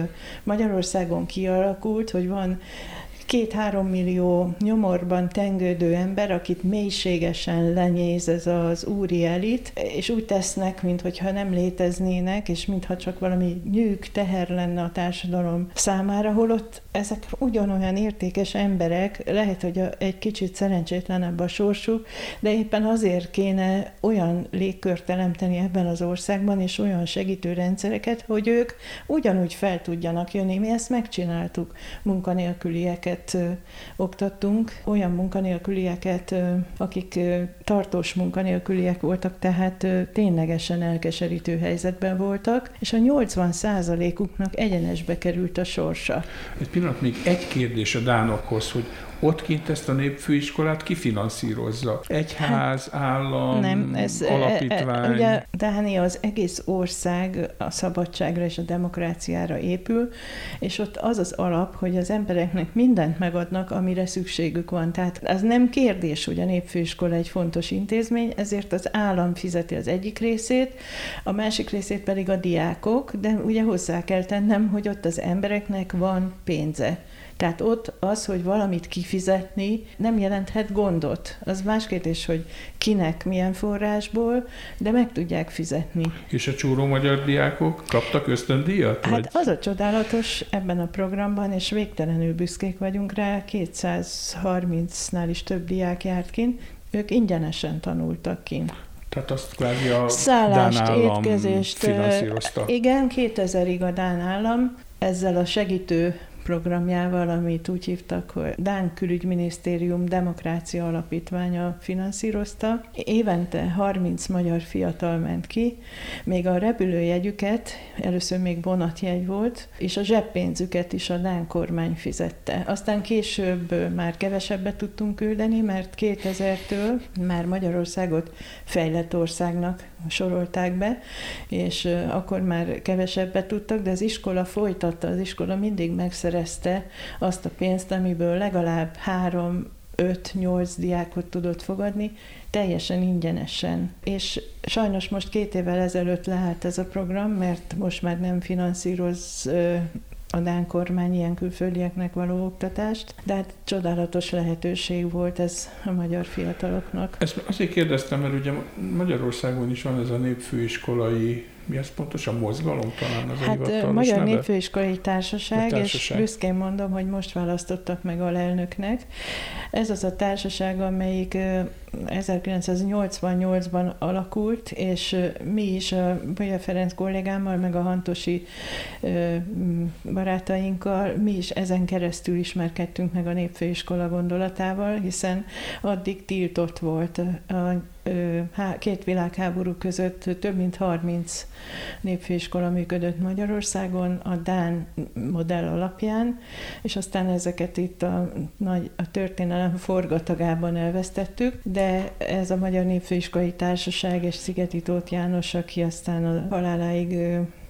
Magyarországon kialakult, hogy van két-három millió nyomorban tengődő ember, akit mélységesen lenyéz ez az úri elit, és úgy tesznek, mintha nem léteznének, és mintha csak valami nyűg teher lenne a társadalom számára, holott ezek ugyanolyan értékes emberek, lehet, hogy egy kicsit szerencsétlenebb a sorsuk, de éppen azért kéne olyan légkört teremteni ebben az országban, és olyan segítő rendszereket, hogy ők ugyanúgy fel tudjanak jönni. Mi ezt megcsináltuk munkanélkülieket munkanélkülieket oktattunk, olyan munkanélkülieket, akik tartós munkanélküliek voltak, tehát ténylegesen elkeserítő helyzetben voltak, és a 80 uknak egyenesbe került a sorsa. Egy pillanat, még egy kérdés a Dánokhoz, hogy ott kint ezt a népfőiskolát kifinanszírozza. Egyház, hát, állam, nem, ez, alapítvány. E, e, ugye Dánia az egész ország a szabadságra és a demokráciára épül, és ott az az alap, hogy az embereknek mindent megadnak, amire szükségük van. Tehát az nem kérdés, hogy a népfőiskola egy fontos intézmény, ezért az állam fizeti az egyik részét, a másik részét pedig a diákok, de ugye hozzá kell tennem, hogy ott az embereknek van pénze. Tehát ott az, hogy valamit kifizetni nem jelenthet gondot. Az más kérdés, hogy kinek, milyen forrásból, de meg tudják fizetni. És a csúró magyar diákok kaptak ösztöndíjat? Hát vagy? az a csodálatos ebben a programban, és végtelenül büszkék vagyunk rá, 230-nál is több diák járt kint, ők ingyenesen tanultak kint. Tehát azt kvázi a Szállást, Dán állam étkezést, finanszírozta. Igen, 2000-ig a Dán állam ezzel a segítő programjával, amit úgy hívtak, hogy Dán külügyminisztérium demokrácia alapítványa finanszírozta. Évente 30 magyar fiatal ment ki, még a repülőjegyüket, először még vonatjegy volt, és a zseppénzüket is a Dán kormány fizette. Aztán később már kevesebbet tudtunk küldeni, mert 2000-től már Magyarországot fejlett országnak sorolták be, és akkor már kevesebbet tudtak, de az iskola folytatta, az iskola mindig megszerezte azt a pénzt, amiből legalább három 5-8 diákot tudott fogadni, teljesen ingyenesen. És sajnos most két évvel ezelőtt lehet ez a program, mert most már nem finanszíroz a Dán kormány ilyen külföldieknek való oktatást, de hát csodálatos lehetőség volt ez a magyar fiataloknak. Ezt azért kérdeztem, mert ugye Magyarországon is van ez a népfőiskolai mi ez pontosan mozgalom talán az Hát a Magyar neve? Népfőiskolai Társaság, társaság, és büszkén mondom, hogy most választottak meg a lelnöknek. Ez az a társaság, amelyik 1988-ban alakult, és mi is, a Bolya Ferenc kollégámmal, meg a Hantosi barátainkkal, mi is ezen keresztül ismerkedtünk meg a népfőiskola gondolatával, hiszen addig tiltott volt a két világháború között több mint 30 népfőiskola működött Magyarországon a Dán modell alapján, és aztán ezeket itt a, nagy, a történelem forgatagában elvesztettük, de ez a Magyar Népfőiskolai Társaság és Szigeti Tóth János, aki aztán a haláláig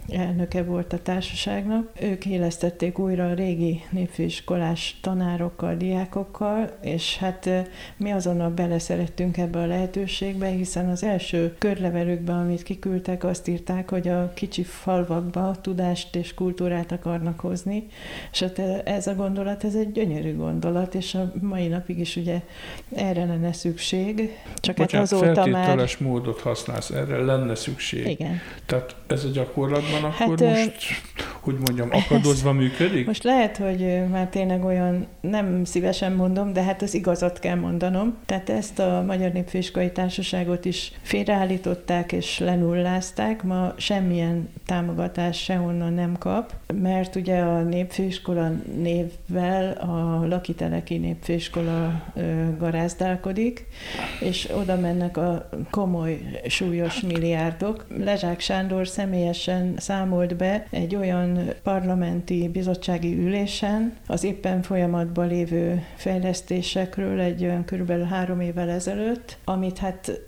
elnöke volt a társaságnak. Ők élesztették újra a régi népfőiskolás tanárokkal, diákokkal, és hát mi azonnal beleszerettünk ebbe a lehetőségbe, hiszen az első körlevelőkben, amit kiküldtek, azt írták, hogy a kicsi falvakba tudást és kultúrát akarnak hozni, és hát ez a gondolat, ez egy gyönyörű gondolat, és a mai napig is ugye erre lenne szükség. Csak hát Bocsánat, hát azóta már... módot használsz, erre lenne szükség. Igen. Tehát ez a gyakorlatban van, akkor hát, most hogy mondjam, akadozva működik? Most lehet, hogy már tényleg olyan, nem szívesen mondom, de hát az igazat kell mondanom. Tehát ezt a Magyar Népfőiskolai Társaságot is félreállították és lenullázták. Ma semmilyen támogatás sehonnan nem kap, mert ugye a Népfőiskola névvel a Lakiteleki Népfőiskola garázdálkodik, és oda mennek a komoly, súlyos milliárdok. Lezsák Sándor személyesen számolt be egy olyan parlamenti bizottsági ülésen az éppen folyamatban lévő fejlesztésekről egy olyan körülbelül három évvel ezelőtt, amit hát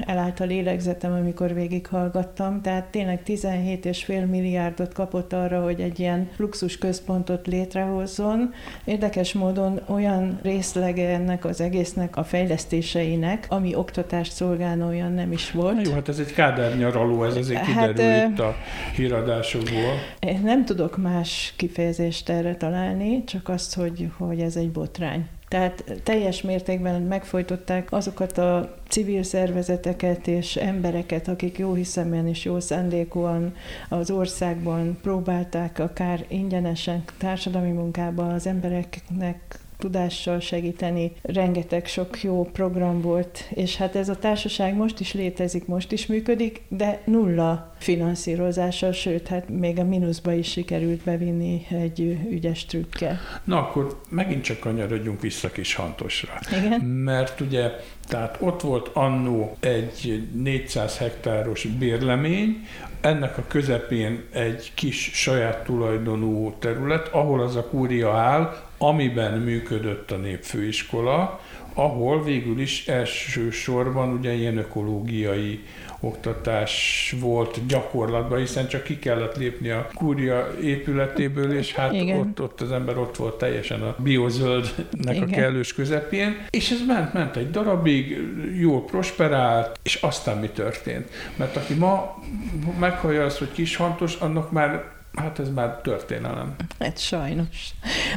elállt a lélegzetem, amikor végighallgattam, tehát tényleg 17,5 milliárdot kapott arra, hogy egy ilyen luxus központot létrehozzon. Érdekes módon olyan részlege ennek az egésznek a fejlesztéseinek, ami oktatást szolgálna, olyan nem is volt. Na jó, hát ez egy kádárnyaraló, ez azért hát, kiderül hát, itt a híradásokból. Nem tudok más kifejezést erre találni, csak azt, hogy, hogy ez egy botrány. Tehát teljes mértékben megfojtották azokat a civil szervezeteket és embereket, akik jó hiszemben és jó szándékúan az országban próbálták akár ingyenesen társadalmi munkában az embereknek tudással segíteni. Rengeteg sok jó program volt, és hát ez a társaság most is létezik, most is működik, de nulla finanszírozással, sőt, hát még a mínuszba is sikerült bevinni egy ügyes trükkel. Na akkor megint csak kanyarodjunk vissza kis hantosra. Igen. Mert ugye, tehát ott volt annó egy 400 hektáros bérlemény, ennek a közepén egy kis saját tulajdonú terület, ahol az a kúria áll, amiben működött a népfőiskola, ahol végül is elsősorban ugye ilyen ökológiai oktatás volt gyakorlatban, hiszen csak ki kellett lépni a kúria épületéből, és hát ott, ott az ember ott volt teljesen a biozöldnek Igen. a kellős közepén, és ez ment, ment egy darabig, jól prosperált, és aztán mi történt? Mert aki ma meghallja azt, hogy kishantos, annak már Hát ez már történelem. Hát sajnos.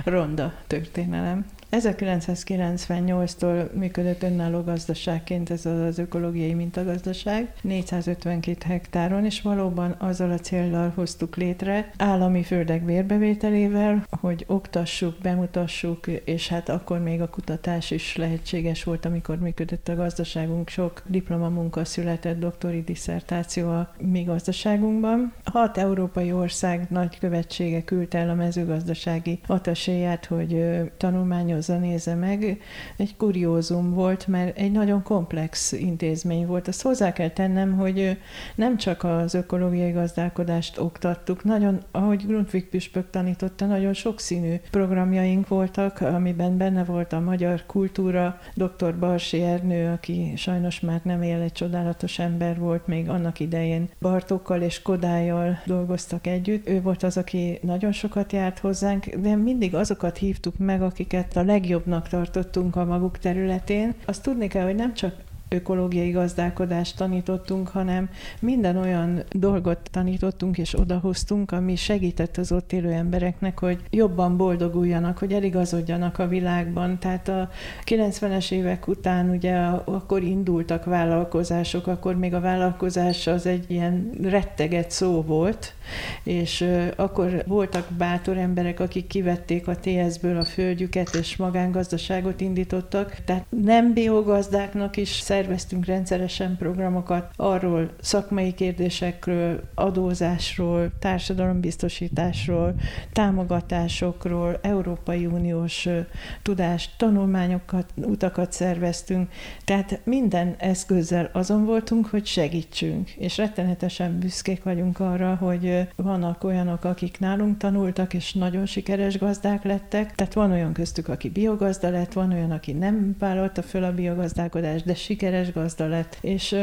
Ronda történelem. 1998-tól működött önálló gazdaságként ez az ökológiai mintagazdaság, 452 hektáron, és valóban azzal a céllal hoztuk létre, állami földek bérbevételével, hogy oktassuk, bemutassuk, és hát akkor még a kutatás is lehetséges volt, amikor működött a gazdaságunk. Sok diplomamunka született, doktori diszertáció a mi gazdaságunkban. Hat európai ország nagykövetsége küldte el a mezőgazdasági ataséját, hogy tanulmányoz tanulmányozza, nézze meg. Egy kuriózum volt, mert egy nagyon komplex intézmény volt. Azt hozzá kell tennem, hogy nem csak az ökológiai gazdálkodást oktattuk, nagyon, ahogy Grundtvig püspök tanította, nagyon sokszínű programjaink voltak, amiben benne volt a magyar kultúra, dr. Barsi Ernő, aki sajnos már nem él, egy csodálatos ember volt, még annak idején Bartókkal és Kodályjal dolgoztak együtt. Ő volt az, aki nagyon sokat járt hozzánk, de mindig azokat hívtuk meg, akiket a legjobbnak tartottunk a maguk területén. Azt tudni kell, hogy nem csak ökológiai gazdálkodást tanítottunk, hanem minden olyan dolgot tanítottunk és odahoztunk, ami segített az ott élő embereknek, hogy jobban boldoguljanak, hogy eligazodjanak a világban. Tehát a 90-es évek után ugye akkor indultak vállalkozások, akkor még a vállalkozás az egy ilyen retteget szó volt, és akkor voltak bátor emberek, akik kivették a TS-ből a földjüket, és magángazdaságot indítottak. Tehát nem biogazdáknak is szerveztünk rendszeresen programokat arról, szakmai kérdésekről, adózásról, társadalombiztosításról, támogatásokról, Európai Uniós tudást, tanulmányokat, utakat szerveztünk. Tehát minden eszközzel azon voltunk, hogy segítsünk, és rettenetesen büszkék vagyunk arra, hogy vannak olyanok, akik nálunk tanultak, és nagyon sikeres gazdák lettek. Tehát van olyan köztük, aki biogazda lett, van olyan, aki nem vállalta föl a biogazdálkodást, de sikeres gazda lett. És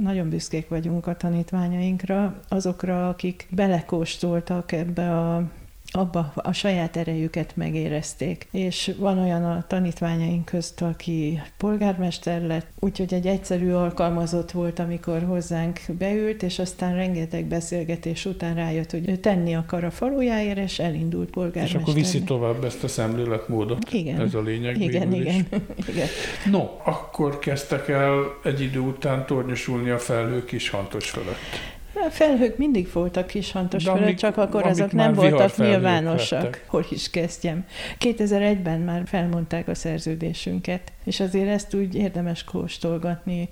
nagyon büszkék vagyunk a tanítványainkra, azokra, akik belekóstoltak ebbe a abba a saját erejüket megérezték. És van olyan a tanítványaink közt, aki polgármester lett, úgyhogy egy egyszerű alkalmazott volt, amikor hozzánk beült, és aztán rengeteg beszélgetés után rájött, hogy ő tenni akar a falujáért, és elindult polgármester. És akkor viszi tovább ezt a szemléletmódot. Igen. Ez a lényeg. Igen, igen. *laughs* igen. No, akkor kezdtek el egy idő után tornyosulni a felhők is hantos fölött. A felhők mindig voltak Kishantos fölött, csak akkor azok nem voltak nyilvánosak. Lettek. Hol is kezdjem. 2001-ben már felmondták a szerződésünket, és azért ezt úgy érdemes kóstolgatni,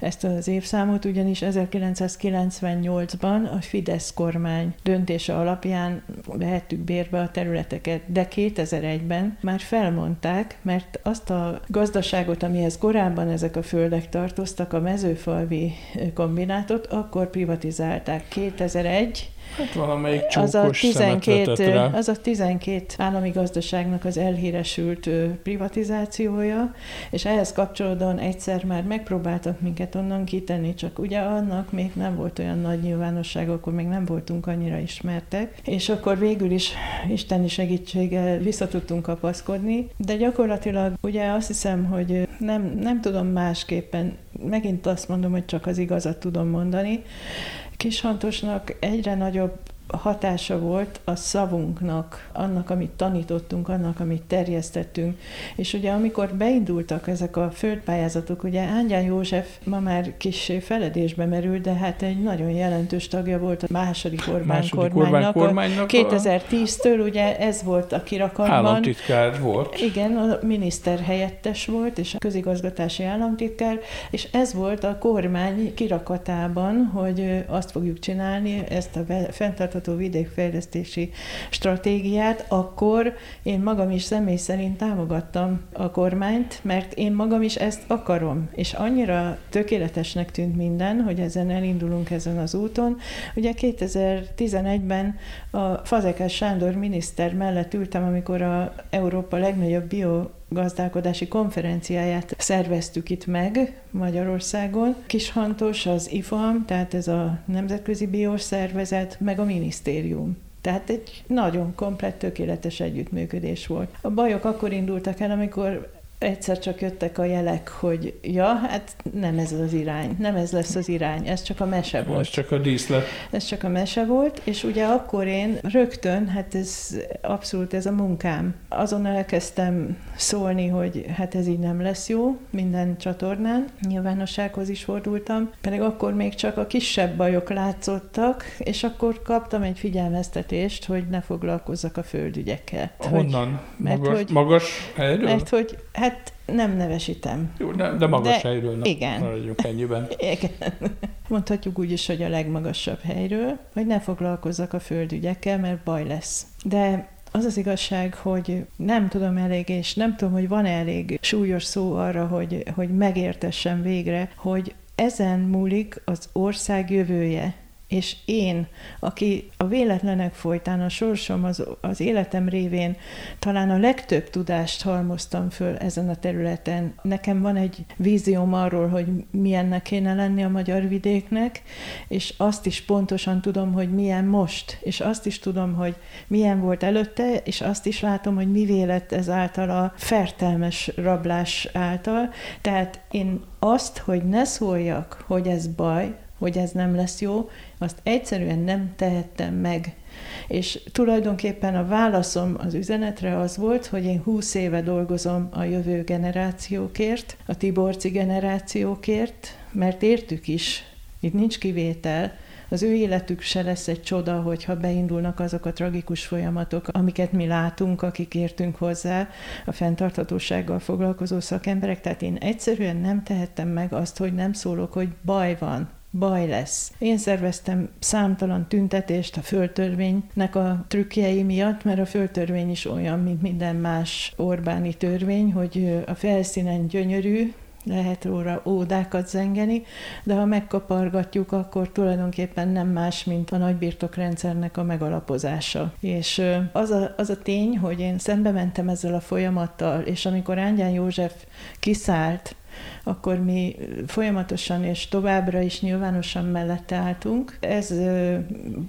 ezt az évszámot, ugyanis 1998-ban a Fidesz kormány döntése alapján vehettük bérbe a területeket, de 2001-ben már felmondták, mert azt a gazdaságot, amihez korábban ezek a földek tartoztak, a mezőfalvi kombinátot, akkor privatizálták. 2001 Hát valamelyik az a 12, az a 12 állami gazdaságnak az elhíresült privatizációja, és ehhez kapcsolódóan egyszer már megpróbáltak minket onnan kitenni, csak ugye annak még nem volt olyan nagy nyilvánosság, akkor még nem voltunk annyira ismertek, és akkor végül is isteni segítséggel vissza tudtunk kapaszkodni, de gyakorlatilag ugye azt hiszem, hogy nem, nem tudom másképpen, megint azt mondom, hogy csak az igazat tudom mondani, Kishantosnak egyre nagyobb hatása volt a szavunknak, annak, amit tanítottunk, annak, amit terjesztettünk. És ugye amikor beindultak ezek a földpályázatok, ugye Ángyán József ma már kis feledésbe merült, de hát egy nagyon jelentős tagja volt a második Orbán második kormánynak. kormánynak 2010-től ugye ez volt a kirakatban. Államtitkár volt. Igen, a miniszter helyettes volt, és a közigazgatási államtitkár, és ez volt a kormány kirakatában, hogy azt fogjuk csinálni, ezt a fenntartható fenntartható vidékfejlesztési stratégiát, akkor én magam is személy szerint támogattam a kormányt, mert én magam is ezt akarom. És annyira tökéletesnek tűnt minden, hogy ezen elindulunk ezen az úton. Ugye 2011-ben a Fazekes Sándor miniszter mellett ültem, amikor a Európa legnagyobb bio gazdálkodási konferenciáját szerveztük itt meg Magyarországon. Kishantos az IFAM, tehát ez a Nemzetközi Biós Szervezet, meg a minisztérium. Tehát egy nagyon komplett, tökéletes együttműködés volt. A bajok akkor indultak el, amikor egyszer csak jöttek a jelek, hogy ja, hát nem ez az irány, nem ez lesz az irány, ez csak a mese volt. Ez csak a díszlet. Ez csak a mese volt, és ugye akkor én rögtön, hát ez abszolút ez a munkám. Azon elkezdtem szólni, hogy hát ez így nem lesz jó minden csatornán, nyilvánossághoz is fordultam, pedig akkor még csak a kisebb bajok látszottak, és akkor kaptam egy figyelmeztetést, hogy ne foglalkozzak a földügyekkel. Honnan? Hogy, mert magas, hogy, magas helyről? Mert hogy hát Hát nem nevesítem. Jó, de, de magas de, helyről na, igen. maradjunk ennyiben. *laughs* igen. Mondhatjuk úgy is, hogy a legmagasabb helyről, hogy ne foglalkozzak a földügyekkel, mert baj lesz. De az az igazság, hogy nem tudom elég, és nem tudom, hogy van elég súlyos szó arra, hogy, hogy megértessem végre, hogy ezen múlik az ország jövője és én, aki a véletlenek folytán, a sorsom az, az életem révén talán a legtöbb tudást halmoztam föl ezen a területen. Nekem van egy vízióm arról, hogy milyennek kéne lenni a magyar vidéknek, és azt is pontosan tudom, hogy milyen most, és azt is tudom, hogy milyen volt előtte, és azt is látom, hogy mi vélet ezáltal a fertelmes rablás által. Tehát én azt, hogy ne szóljak, hogy ez baj, hogy ez nem lesz jó, azt egyszerűen nem tehettem meg. És tulajdonképpen a válaszom az üzenetre az volt, hogy én 20 éve dolgozom a jövő generációkért, a Tiborci generációkért, mert értük is, itt nincs kivétel, az ő életük se lesz egy csoda, hogyha beindulnak azok a tragikus folyamatok, amiket mi látunk, akik értünk hozzá, a fenntarthatósággal foglalkozó szakemberek. Tehát én egyszerűen nem tehettem meg azt, hogy nem szólok, hogy baj van, baj lesz. Én szerveztem számtalan tüntetést a földtörvénynek a trükkjei miatt, mert a földtörvény is olyan, mint minden más Orbáni törvény, hogy a felszínen gyönyörű, lehet róla ódákat zengeni, de ha megkapargatjuk, akkor tulajdonképpen nem más, mint a nagybirtokrendszernek a megalapozása. És az a, az a tény, hogy én szembe mentem ezzel a folyamattal, és amikor Ángyán József kiszállt akkor mi folyamatosan és továbbra is nyilvánosan mellette álltunk. Ez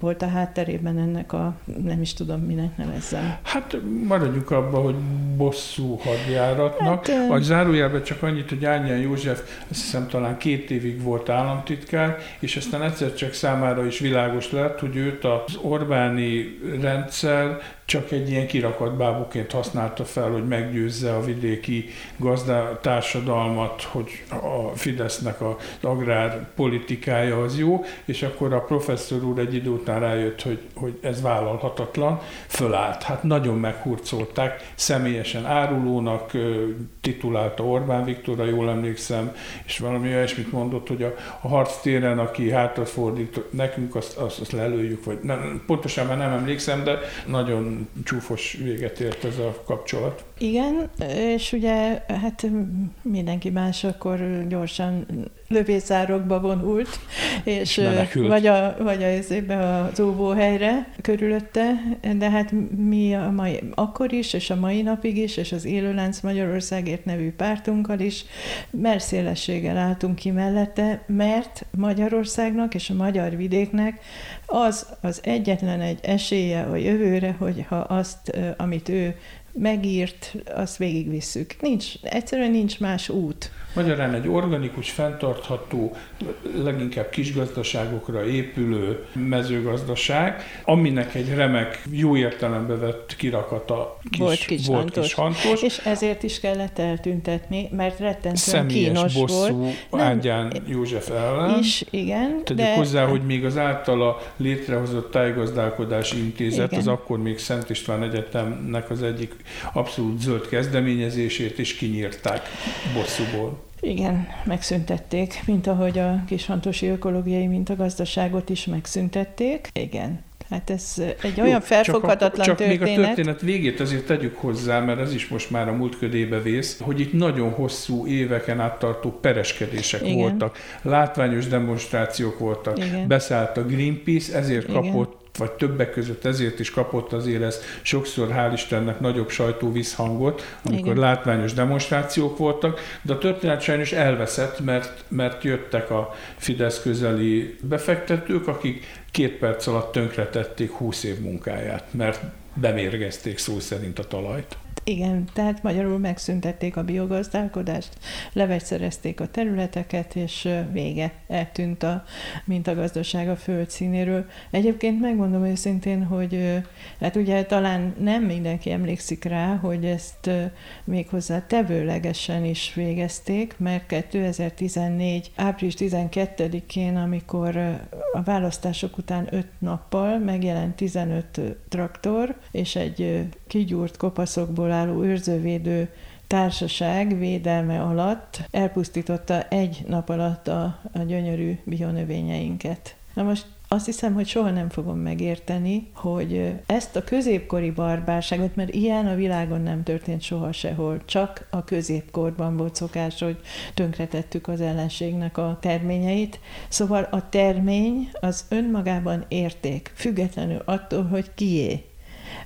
volt a hátterében ennek a, nem is tudom, minek nevezzem. Hát maradjuk abba, hogy bosszú hadjáratnak. Hát, vagy zárójelben csak annyit, hogy Ányán József, azt hiszem talán két évig volt államtitkár, és aztán egyszer csak számára is világos lett, hogy őt az Orbáni rendszer csak egy ilyen kirakat bábuként használta fel, hogy meggyőzze a vidéki gazdátársadalmat, hogy a Fidesznek az agrárpolitikája az jó, és akkor a professzor úr egy idő után rájött, hogy, hogy ez vállalhatatlan, fölállt. Hát nagyon meghurcolták, személyesen árulónak titulálta Orbán Viktorra, jól emlékszem, és valami olyasmit mondott, hogy a, a harctéren, aki hátrafordít nekünk, azt, azt, azt lelőjük, vagy nem, pontosan már nem emlékszem, de nagyon csúfos véget ért ez a kapcsolat. Igen, és ugye hát mindenki más akkor gyorsan lövészárokba vonult, és Menekült. vagy, a, vagy a, az óvóhelyre körülötte, de hát mi a mai, akkor is, és a mai napig is, és az Élőlánc Magyarországért nevű pártunkkal is merszélességgel álltunk ki mellette, mert Magyarországnak és a magyar vidéknek az az egyetlen egy esélye a jövőre, hogyha azt, amit ő megírt, azt végigvisszük. Nincs, egyszerűen nincs más út. Magyarán egy organikus, fenntartható, leginkább kisgazdaságokra épülő mezőgazdaság, aminek egy remek, jó értelembe vett kirakata kis, volt kis, volt hantos. kis hantos. És ezért is kellett eltüntetni, mert rettentően Személyes kínos bosszú volt. Ágyán József ellen. Is, igen. Tegyük de... hozzá, hogy még az általa létrehozott tájgazdálkodási intézet, Igen. az akkor még Szent István Egyetemnek az egyik abszolút zöld kezdeményezését is kinyírták bosszúból. Igen, megszüntették, mint ahogy a kishantosi ökológiai mintagazdaságot is megszüntették. Igen. Hát ez egy olyan felfoghatatlan csak, a, csak történet. még a történet végét azért tegyük hozzá, mert ez is most már a múlt ködébe vész, hogy itt nagyon hosszú éveken át tartó pereskedések Igen. voltak, látványos demonstrációk voltak, Igen. beszállt a Greenpeace, ezért Igen. kapott vagy többek között ezért is kapott azért ez sokszor, hál' Istennek, nagyobb sajtó visszhangot, amikor Igen. látványos demonstrációk voltak, de a történet sajnos elveszett, mert, mert jöttek a Fidesz közeli befektetők, akik két perc alatt tönkretették 20 év munkáját, mert bemérgezték szó szerint a talajt. Igen, tehát magyarul megszüntették a biogazdálkodást, levegyszerezték a területeket, és vége, eltűnt a mintagazdaság a földszínéről. Egyébként megmondom őszintén, hogy hát ugye talán nem mindenki emlékszik rá, hogy ezt méghozzá tevőlegesen is végezték, mert 2014. április 12-én, amikor a választások után 5 nappal megjelent 15 traktor, és egy kigyúrt kopaszokból álló őrzővédő társaság védelme alatt elpusztította egy nap alatt a, a gyönyörű bionövényeinket. Na most azt hiszem, hogy soha nem fogom megérteni, hogy ezt a középkori barbárságot, mert ilyen a világon nem történt soha sehol, csak a középkorban volt szokás, hogy tönkretettük az ellenségnek a terményeit. Szóval a termény az önmagában érték, függetlenül attól, hogy kié.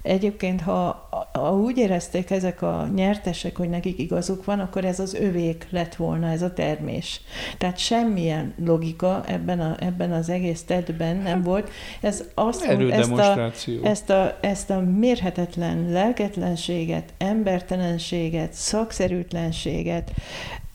Egyébként, ha, ha úgy érezték ezek a nyertesek, hogy nekik igazuk van, akkor ez az övék lett volna, ez a termés. Tehát semmilyen logika ebben, a, ebben az egész tettben nem volt. Ez azt, hogy ezt a, ezt, a, ezt a mérhetetlen lelketlenséget, embertelenséget, szakszerűtlenséget,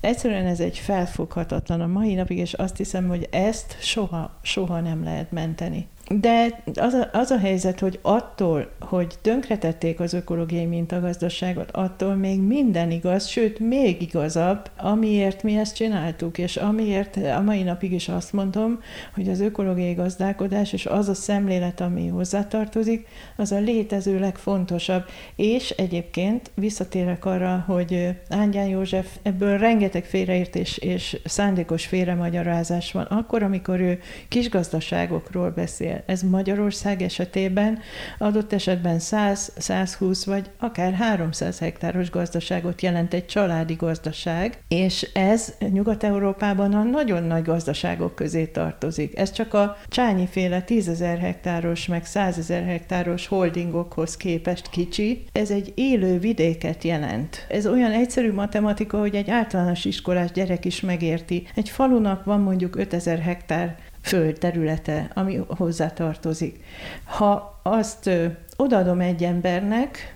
egyszerűen ez egy felfoghatatlan a mai napig, és azt hiszem, hogy ezt soha, soha nem lehet menteni. De az a, az a helyzet, hogy attól, hogy tönkretették az ökológiai mintagazdaságot, attól még minden igaz, sőt, még igazabb, amiért mi ezt csináltuk, és amiért a mai napig is azt mondom, hogy az ökológiai gazdálkodás és az a szemlélet, ami hozzátartozik, az a létező legfontosabb. És egyébként visszatérek arra, hogy Ángyán József ebből rengeteg félreértés és szándékos félremagyarázás van. Akkor, amikor ő kisgazdaságokról beszél, ez Magyarország esetében adott esetben 100, 120 vagy akár 300 hektáros gazdaságot jelent egy családi gazdaság, és ez Nyugat-Európában a nagyon nagy gazdaságok közé tartozik. Ez csak a Csányi féle 10 ezer hektáros, meg 100 ezer hektáros holdingokhoz képest kicsi. Ez egy élő vidéket jelent. Ez olyan egyszerű matematika, hogy egy általános iskolás gyerek is megérti. Egy falunak van mondjuk 5000 hektár földterülete, ami hozzá tartozik. Ha azt odaadom egy embernek,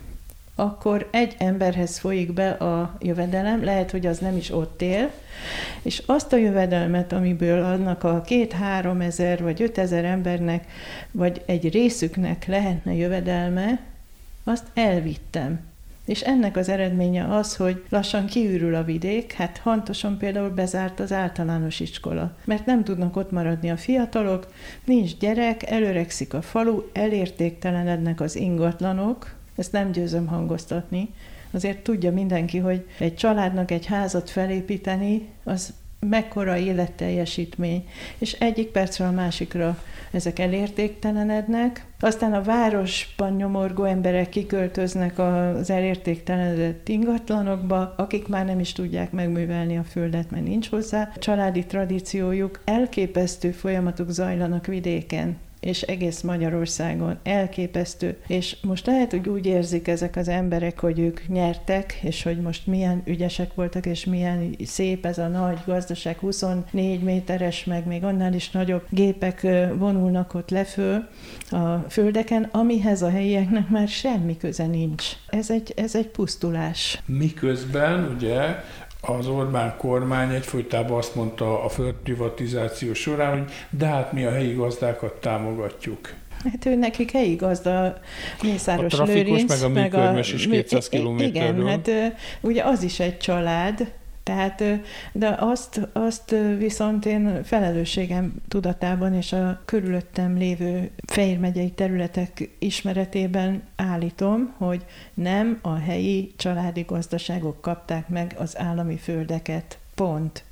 akkor egy emberhez folyik be a jövedelem, lehet, hogy az nem is ott él, és azt a jövedelmet, amiből annak a két-három ezer vagy ötezer embernek, vagy egy részüknek lehetne jövedelme, azt elvittem. És ennek az eredménye az, hogy lassan kiürül a vidék, hát Hantoson például bezárt az általános iskola, mert nem tudnak ott maradni a fiatalok, nincs gyerek, előrekszik a falu, elértéktelenednek az ingatlanok, ezt nem győzöm hangoztatni, azért tudja mindenki, hogy egy családnak egy házat felépíteni, az mekkora életteljesítmény, és egyik percről a másikra ezek elértéktelenednek, aztán a városban nyomorgó emberek kiköltöznek az elértéktelenedett ingatlanokba, akik már nem is tudják megművelni a földet, mert nincs hozzá. A családi tradíciójuk, elképesztő folyamatok zajlanak vidéken és egész Magyarországon elképesztő. És most lehet, hogy úgy érzik ezek az emberek, hogy ők nyertek, és hogy most milyen ügyesek voltak, és milyen szép ez a nagy gazdaság, 24 méteres, meg még annál is nagyobb gépek vonulnak ott leföl a földeken, amihez a helyieknek már semmi köze nincs. Ez egy, ez egy pusztulás. Miközben ugye az Orbán kormány egyfolytában azt mondta a földprivatizáció során, hogy de hát mi a helyi gazdákat támogatjuk. Hát ő nekik helyi gazda Mészáros a Lőrinc. meg a műkörmös is 200 kilométerről. Igen, hát ugye az is egy család, tehát, de azt, azt viszont én felelősségem tudatában és a körülöttem lévő Fejér megyei területek ismeretében állítom, hogy nem a helyi családi gazdaságok kapták meg az állami földeket. Pont.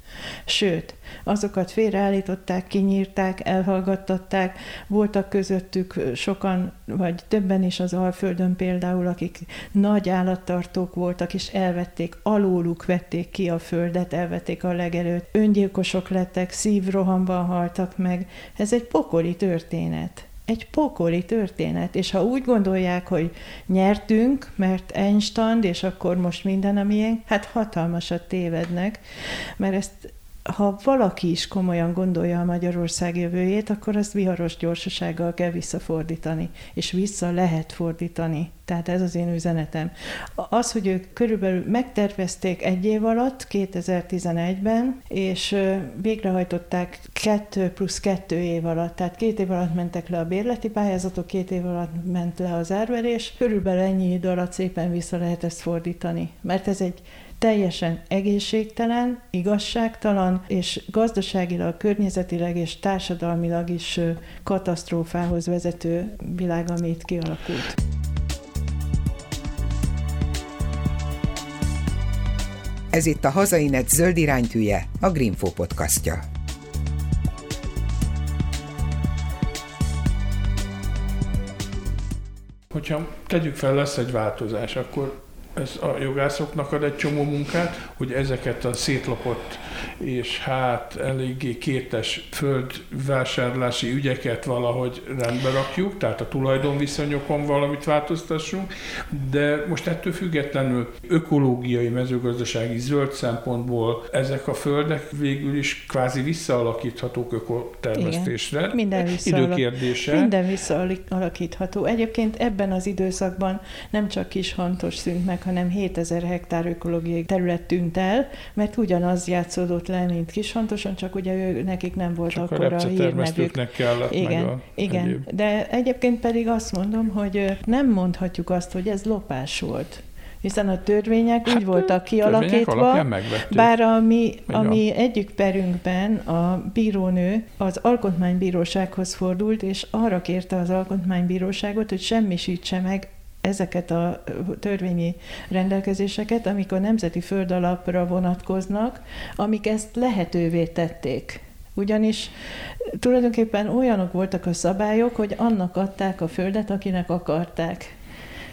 Sőt, azokat félreállították, kinyírták, elhallgattatták, voltak közöttük sokan, vagy többen is az Alföldön például, akik nagy állattartók voltak, és elvették, alóluk vették ki a földet, elvették a legelőtt, öngyilkosok lettek, szívrohamban haltak meg. Ez egy pokoli történet egy pokoli történet, és ha úgy gondolják, hogy nyertünk, mert Einstein, és akkor most minden a miénk, hát hatalmasat tévednek, mert ezt ha valaki is komolyan gondolja a Magyarország jövőjét, akkor azt viharos gyorsasággal kell visszafordítani, és vissza lehet fordítani. Tehát ez az én üzenetem. Az, hogy ők körülbelül megtervezték egy év alatt, 2011-ben, és végrehajtották kettő plusz kettő év alatt, tehát két év alatt mentek le a bérleti pályázatok, két év alatt ment le az árverés, körülbelül ennyi idő alatt szépen vissza lehet ezt fordítani. Mert ez egy teljesen egészségtelen, igazságtalan, és gazdaságilag, környezetileg és társadalmilag is katasztrófához vezető világ, amit kialakult. Ez itt a Hazainet zöld iránytűje, a Greenfo podcastja. Hogyha tegyük fel, lesz egy változás, akkor ez a jogászoknak ad egy csomó munkát, hogy ezeket a szétlopott és hát eléggé kétes földvásárlási ügyeket valahogy rendbe rakjuk, tehát a tulajdonviszonyokon valamit változtassunk, de most ettől függetlenül ökológiai, mezőgazdasági, zöld szempontból ezek a földek végül is kvázi visszaalakíthatók ökotermesztésre. Igen, minden, Időkérdése. minden visszaalakítható. Egyébként ebben az időszakban nem csak kis hantos szűnt meg, hanem 7000 hektár ökológiai terület tűnt el, mert ugyanaz játszódott le, mint Kisfontoson, csak ugye ő, nekik nem volt csak akkor a, a hírnevük. kellett igen, meg a igen. Egyéb. de egyébként pedig azt mondom, hogy nem mondhatjuk azt, hogy ez lopás volt hiszen a törvények hát, úgy voltak kialakítva, bár a mi, a mi egyik perünkben a bírónő az alkotmánybírósághoz fordult, és arra kérte az alkotmánybíróságot, hogy semmisítse meg ezeket a törvényi rendelkezéseket, amik a nemzeti földalapra vonatkoznak, amik ezt lehetővé tették. Ugyanis tulajdonképpen olyanok voltak a szabályok, hogy annak adták a földet, akinek akarták.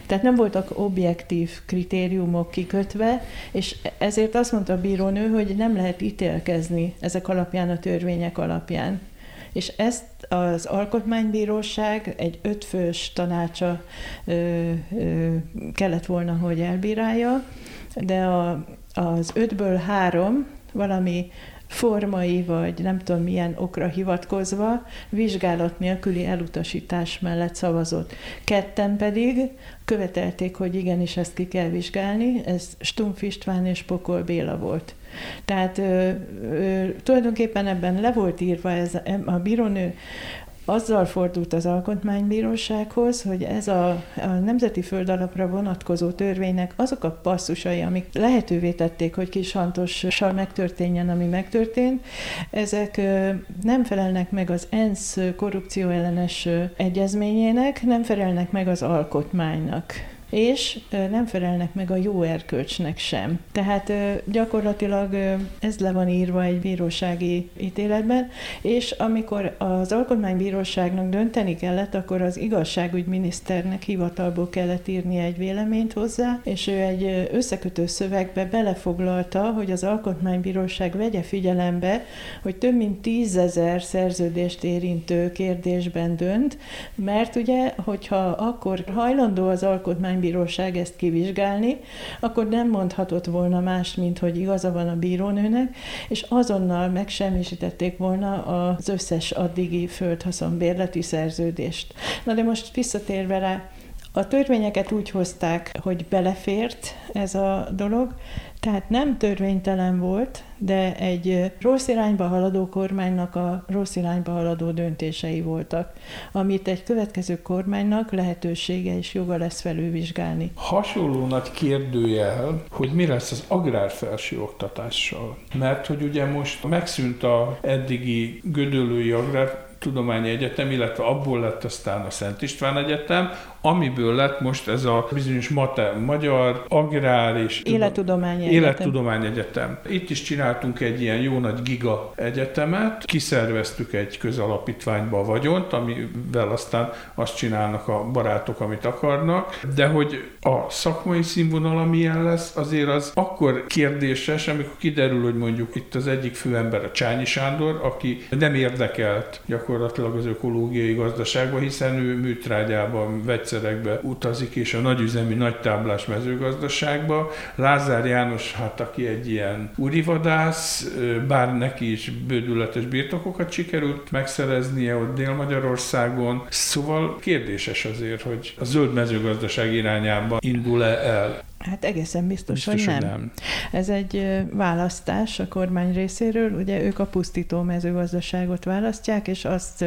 Tehát nem voltak objektív kritériumok kikötve, és ezért azt mondta a bírónő, hogy nem lehet ítélkezni ezek alapján, a törvények alapján és ezt az Alkotmánybíróság egy ötfős tanácsa ö, ö, kellett volna, hogy elbírálja, de a, az ötből három valami formai, vagy nem tudom milyen okra hivatkozva, vizsgálat nélküli elutasítás mellett szavazott. Ketten pedig követelték, hogy igenis ezt ki kell vizsgálni, ez Stumpf István és Pokol Béla volt. Tehát ö, ö, tulajdonképpen ebben le volt írva ez a bírónő, azzal fordult az Alkotmánybírósághoz, hogy ez a, a Nemzeti Földalapra vonatkozó törvénynek azok a passzusai, amik lehetővé tették, hogy kis hantossal megtörténjen, ami megtörtént, ezek nem felelnek meg az ENSZ korrupció ellenes egyezményének, nem felelnek meg az alkotmánynak és nem felelnek meg a jó erkölcsnek sem. Tehát gyakorlatilag ez le van írva egy bírósági ítéletben, és amikor az alkotmánybíróságnak dönteni kellett, akkor az igazságügyminiszternek hivatalból kellett írni egy véleményt hozzá, és ő egy összekötő szövegbe belefoglalta, hogy az alkotmánybíróság vegye figyelembe, hogy több mint tízezer szerződést érintő kérdésben dönt, mert ugye, hogyha akkor hajlandó az alkotmány bíróság ezt kivizsgálni, akkor nem mondhatott volna más, mint hogy igaza van a bírónőnek, és azonnal megsemmisítették volna az összes addigi földhaszonbérleti szerződést. Na de most visszatérve rá, a törvényeket úgy hozták, hogy belefért ez a dolog, tehát nem törvénytelen volt, de egy rossz irányba haladó kormánynak a rossz irányba haladó döntései voltak, amit egy következő kormánynak lehetősége és joga lesz felülvizsgálni. Hasonló nagy kérdőjel, hogy mi lesz az agrárfelső oktatással. Mert hogy ugye most megszűnt a eddigi gödölői agrár Tudományi Egyetem, illetve abból lett aztán a Szent István Egyetem, amiből lett most ez a bizonyos mate, magyar, agrár és élettudományi egyetem. egyetem. Itt is csináltunk egy ilyen jó nagy giga egyetemet, kiszerveztük egy közalapítványba a vagyont, amivel aztán azt csinálnak a barátok, amit akarnak, de hogy a szakmai színvonal, amilyen lesz, azért az akkor kérdéses, amikor kiderül, hogy mondjuk itt az egyik főember a Csányi Sándor, aki nem érdekelt gyakorlatilag az ökológiai gazdaságba, hiszen ő műtrágyában, vegyszerében rendszerekbe utazik, és a nagyüzemi nagytáblás mezőgazdaságba. Lázár János, hát aki egy ilyen úrivadász, bár neki is bődületes birtokokat sikerült megszereznie ott Dél-Magyarországon. Szóval kérdéses azért, hogy a zöld mezőgazdaság irányába indul-e el. Hát egészen biztos, biztos hogy nem. nem. Ez egy választás a kormány részéről, ugye ők a pusztító mezőgazdaságot választják, és azt,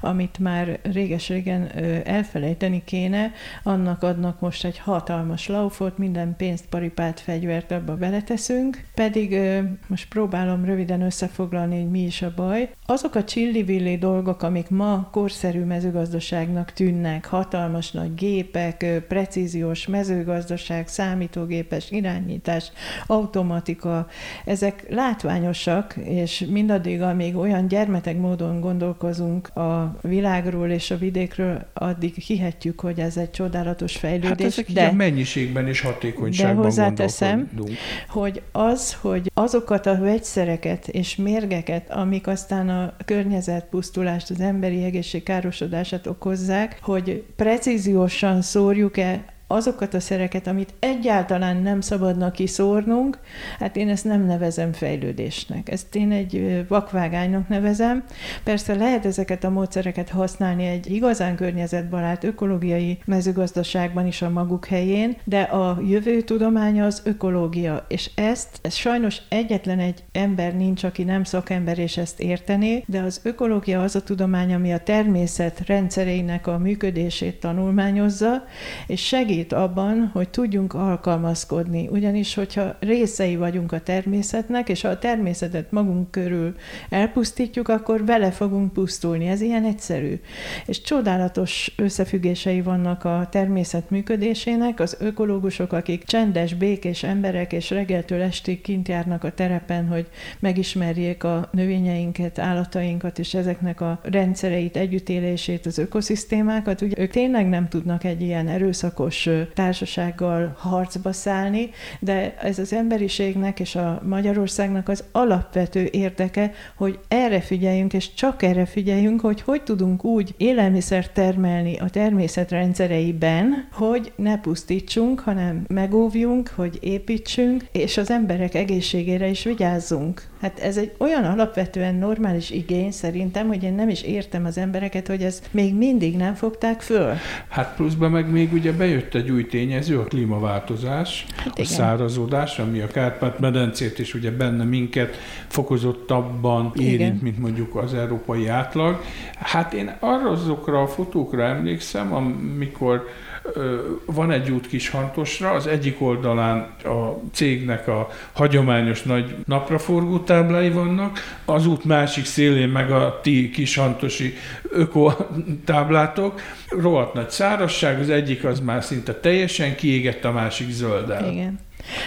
amit már réges-régen elfelejteni kéne, annak adnak most egy hatalmas laufot, minden pénzt, paripát, fegyvert abba beleteszünk, pedig most próbálom röviden összefoglalni, hogy mi is a baj. Azok a csillivilli dolgok, amik ma korszerű mezőgazdaságnak tűnnek, hatalmas nagy gépek, precíziós mezőgazdaság, szám számítógépes irányítás, automatika, ezek látványosak, és mindaddig, amíg olyan gyermetek módon gondolkozunk a világról és a vidékről, addig hihetjük, hogy ez egy csodálatos fejlődés. Hát ezek de, mennyiségben és hatékonyságban De hozzáteszem, hogy az, hogy azokat a vegyszereket és mérgeket, amik aztán a környezetpusztulást, az emberi egészség károsodását okozzák, hogy precíziósan szórjuk-e azokat a szereket, amit egyáltalán nem szabadna kiszórnunk, hát én ezt nem nevezem fejlődésnek. Ezt én egy vakvágánynak nevezem. Persze lehet ezeket a módszereket használni egy igazán környezetbarát ökológiai mezőgazdaságban is a maguk helyén, de a jövő tudománya az ökológia, és ezt, ez sajnos egyetlen egy ember nincs, aki nem szakember és ezt értené, de az ökológia az a tudomány, ami a természet rendszereinek a működését tanulmányozza, és segít segít abban, hogy tudjunk alkalmazkodni. Ugyanis, hogyha részei vagyunk a természetnek, és ha a természetet magunk körül elpusztítjuk, akkor vele fogunk pusztulni. Ez ilyen egyszerű. És csodálatos összefüggései vannak a természet működésének. Az ökológusok, akik csendes, békés emberek, és reggeltől estig kint járnak a terepen, hogy megismerjék a növényeinket, állatainkat, és ezeknek a rendszereit, együttélését, az ökoszisztémákat, ugye ők tényleg nem tudnak egy ilyen erőszakos társasággal harcba szállni, de ez az emberiségnek és a Magyarországnak az alapvető érdeke, hogy erre figyeljünk, és csak erre figyeljünk, hogy hogy tudunk úgy élelmiszert termelni a természet rendszereiben, hogy ne pusztítsunk, hanem megóvjunk, hogy építsünk, és az emberek egészségére is vigyázzunk Hát ez egy olyan alapvetően normális igény szerintem, hogy én nem is értem az embereket, hogy ezt még mindig nem fogták föl. Hát pluszban meg még ugye bejött egy új tényező, a klímaváltozás, hát a igen. szárazódás, ami a Kárpát-medencét is ugye benne minket fokozottabban érint, igen. mint mondjuk az európai átlag. Hát én arra azokra a fotókra emlékszem, amikor van egy út Kishantosra, az egyik oldalán a cégnek a hagyományos nagy napraforgó táblái vannak, az út másik szélén meg a ti Kishantosi öko táblátok. Rohadt nagy szárazság, az egyik az már szinte teljesen kiégett, a másik zöld Igen.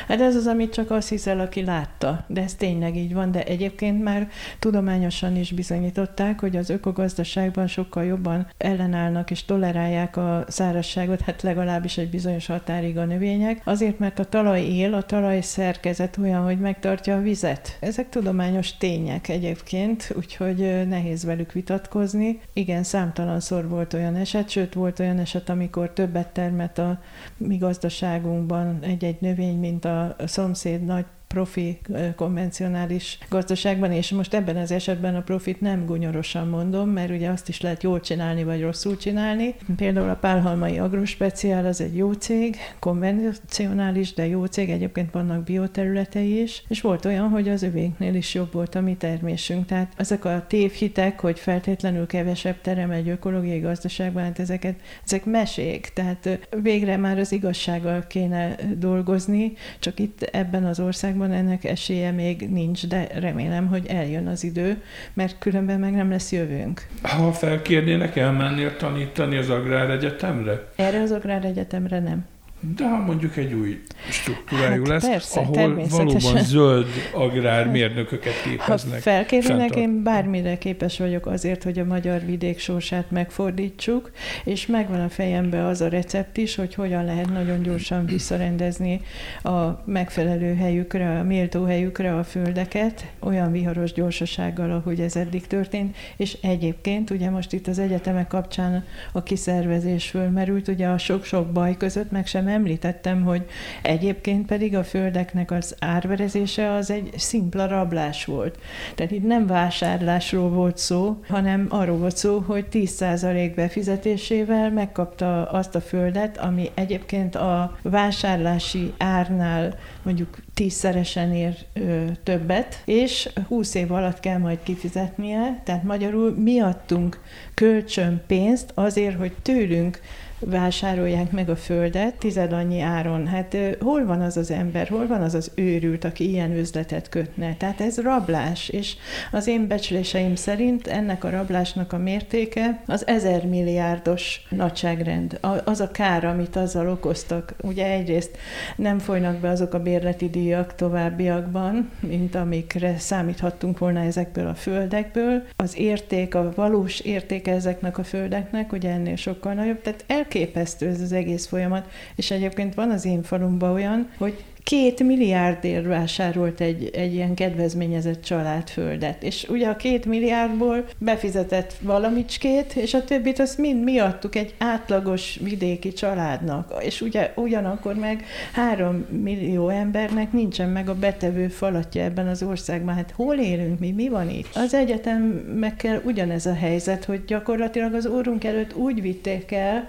Hát ez az, amit csak azt hiszel, aki látta, de ez tényleg így van, de egyébként már tudományosan is bizonyították, hogy az ökogazdaságban sokkal jobban ellenállnak és tolerálják a szárazságot, hát legalábbis egy bizonyos határig a növények, azért, mert a talaj él, a talaj szerkezet olyan, hogy megtartja a vizet. Ezek tudományos tények egyébként, úgyhogy nehéz velük vitatkozni. Igen, számtalanszor volt olyan eset, sőt volt olyan eset, amikor többet termett a mi gazdaságunkban egy-egy növény, mint a szomszéd nagy profi konvencionális gazdaságban, és most ebben az esetben a profit nem gunyorosan mondom, mert ugye azt is lehet jól csinálni, vagy rosszul csinálni. Például a Pálhalmai Agrospeciál az egy jó cég, konvencionális, de jó cég, egyébként vannak bioterületei is, és volt olyan, hogy az övénknél is jobb volt a mi termésünk. Tehát ezek a tévhitek, hogy feltétlenül kevesebb terem egy ökológiai gazdaságban, hát ezeket, ezek mesék, tehát végre már az igazsággal kéne dolgozni, csak itt ebben az országban Magyarországban ennek esélye még nincs, de remélem, hogy eljön az idő, mert különben meg nem lesz jövőnk. Ha felkérnének, elmennél tanítani az Agráregyetemre? Erre az Agráregyetemre nem. De ha mondjuk egy új struktúrájú hát lesz, persze, ahol valóban zöld agrármérnököket képeznek. Ha felkérnének, én bármire képes vagyok azért, hogy a magyar vidék sorsát megfordítsuk, és megvan a fejembe az a recept is, hogy hogyan lehet nagyon gyorsan visszarendezni a megfelelő helyükre, a méltó helyükre a földeket, olyan viharos gyorsasággal, ahogy ez eddig történt, és egyébként ugye most itt az egyetemek kapcsán a kiszervezés fölmerült, ugye a sok-sok baj között meg sem említettem, hogy egyébként pedig a földeknek az árverezése az egy szimpla rablás volt. Tehát itt nem vásárlásról volt szó, hanem arról volt szó, hogy 10% befizetésével megkapta azt a földet, ami egyébként a vásárlási árnál mondjuk tízszeresen ér ö, többet, és 20 év alatt kell majd kifizetnie, tehát magyarul miattunk kölcsön pénzt azért, hogy tőlünk vásárolják meg a földet tized annyi áron. Hát hol van az az ember, hol van az az őrült, aki ilyen üzletet kötne? Tehát ez rablás, és az én becsléseim szerint ennek a rablásnak a mértéke az ezer milliárdos nagyságrend. Az a kár, amit azzal okoztak. Ugye egyrészt nem folynak be azok a bérleti díjak továbbiakban, mint amikre számíthattunk volna ezekből a földekből. Az érték, a valós értéke ezeknek a földeknek, ugye ennél sokkal nagyobb. Tehát el elképesztő ez az egész folyamat, és egyébként van az én falumban olyan, hogy két milliárdért vásárolt egy, egy ilyen kedvezményezett család földet. És ugye a két milliárdból befizetett valamicskét, és a többit azt mind mi adtuk egy átlagos vidéki családnak. És ugye ugyanakkor meg három millió embernek nincsen meg a betevő falatja ebben az országban. Hát hol élünk mi? Mi van itt? Az egyetemekkel ugyanez a helyzet, hogy gyakorlatilag az órunk előtt úgy vitték el,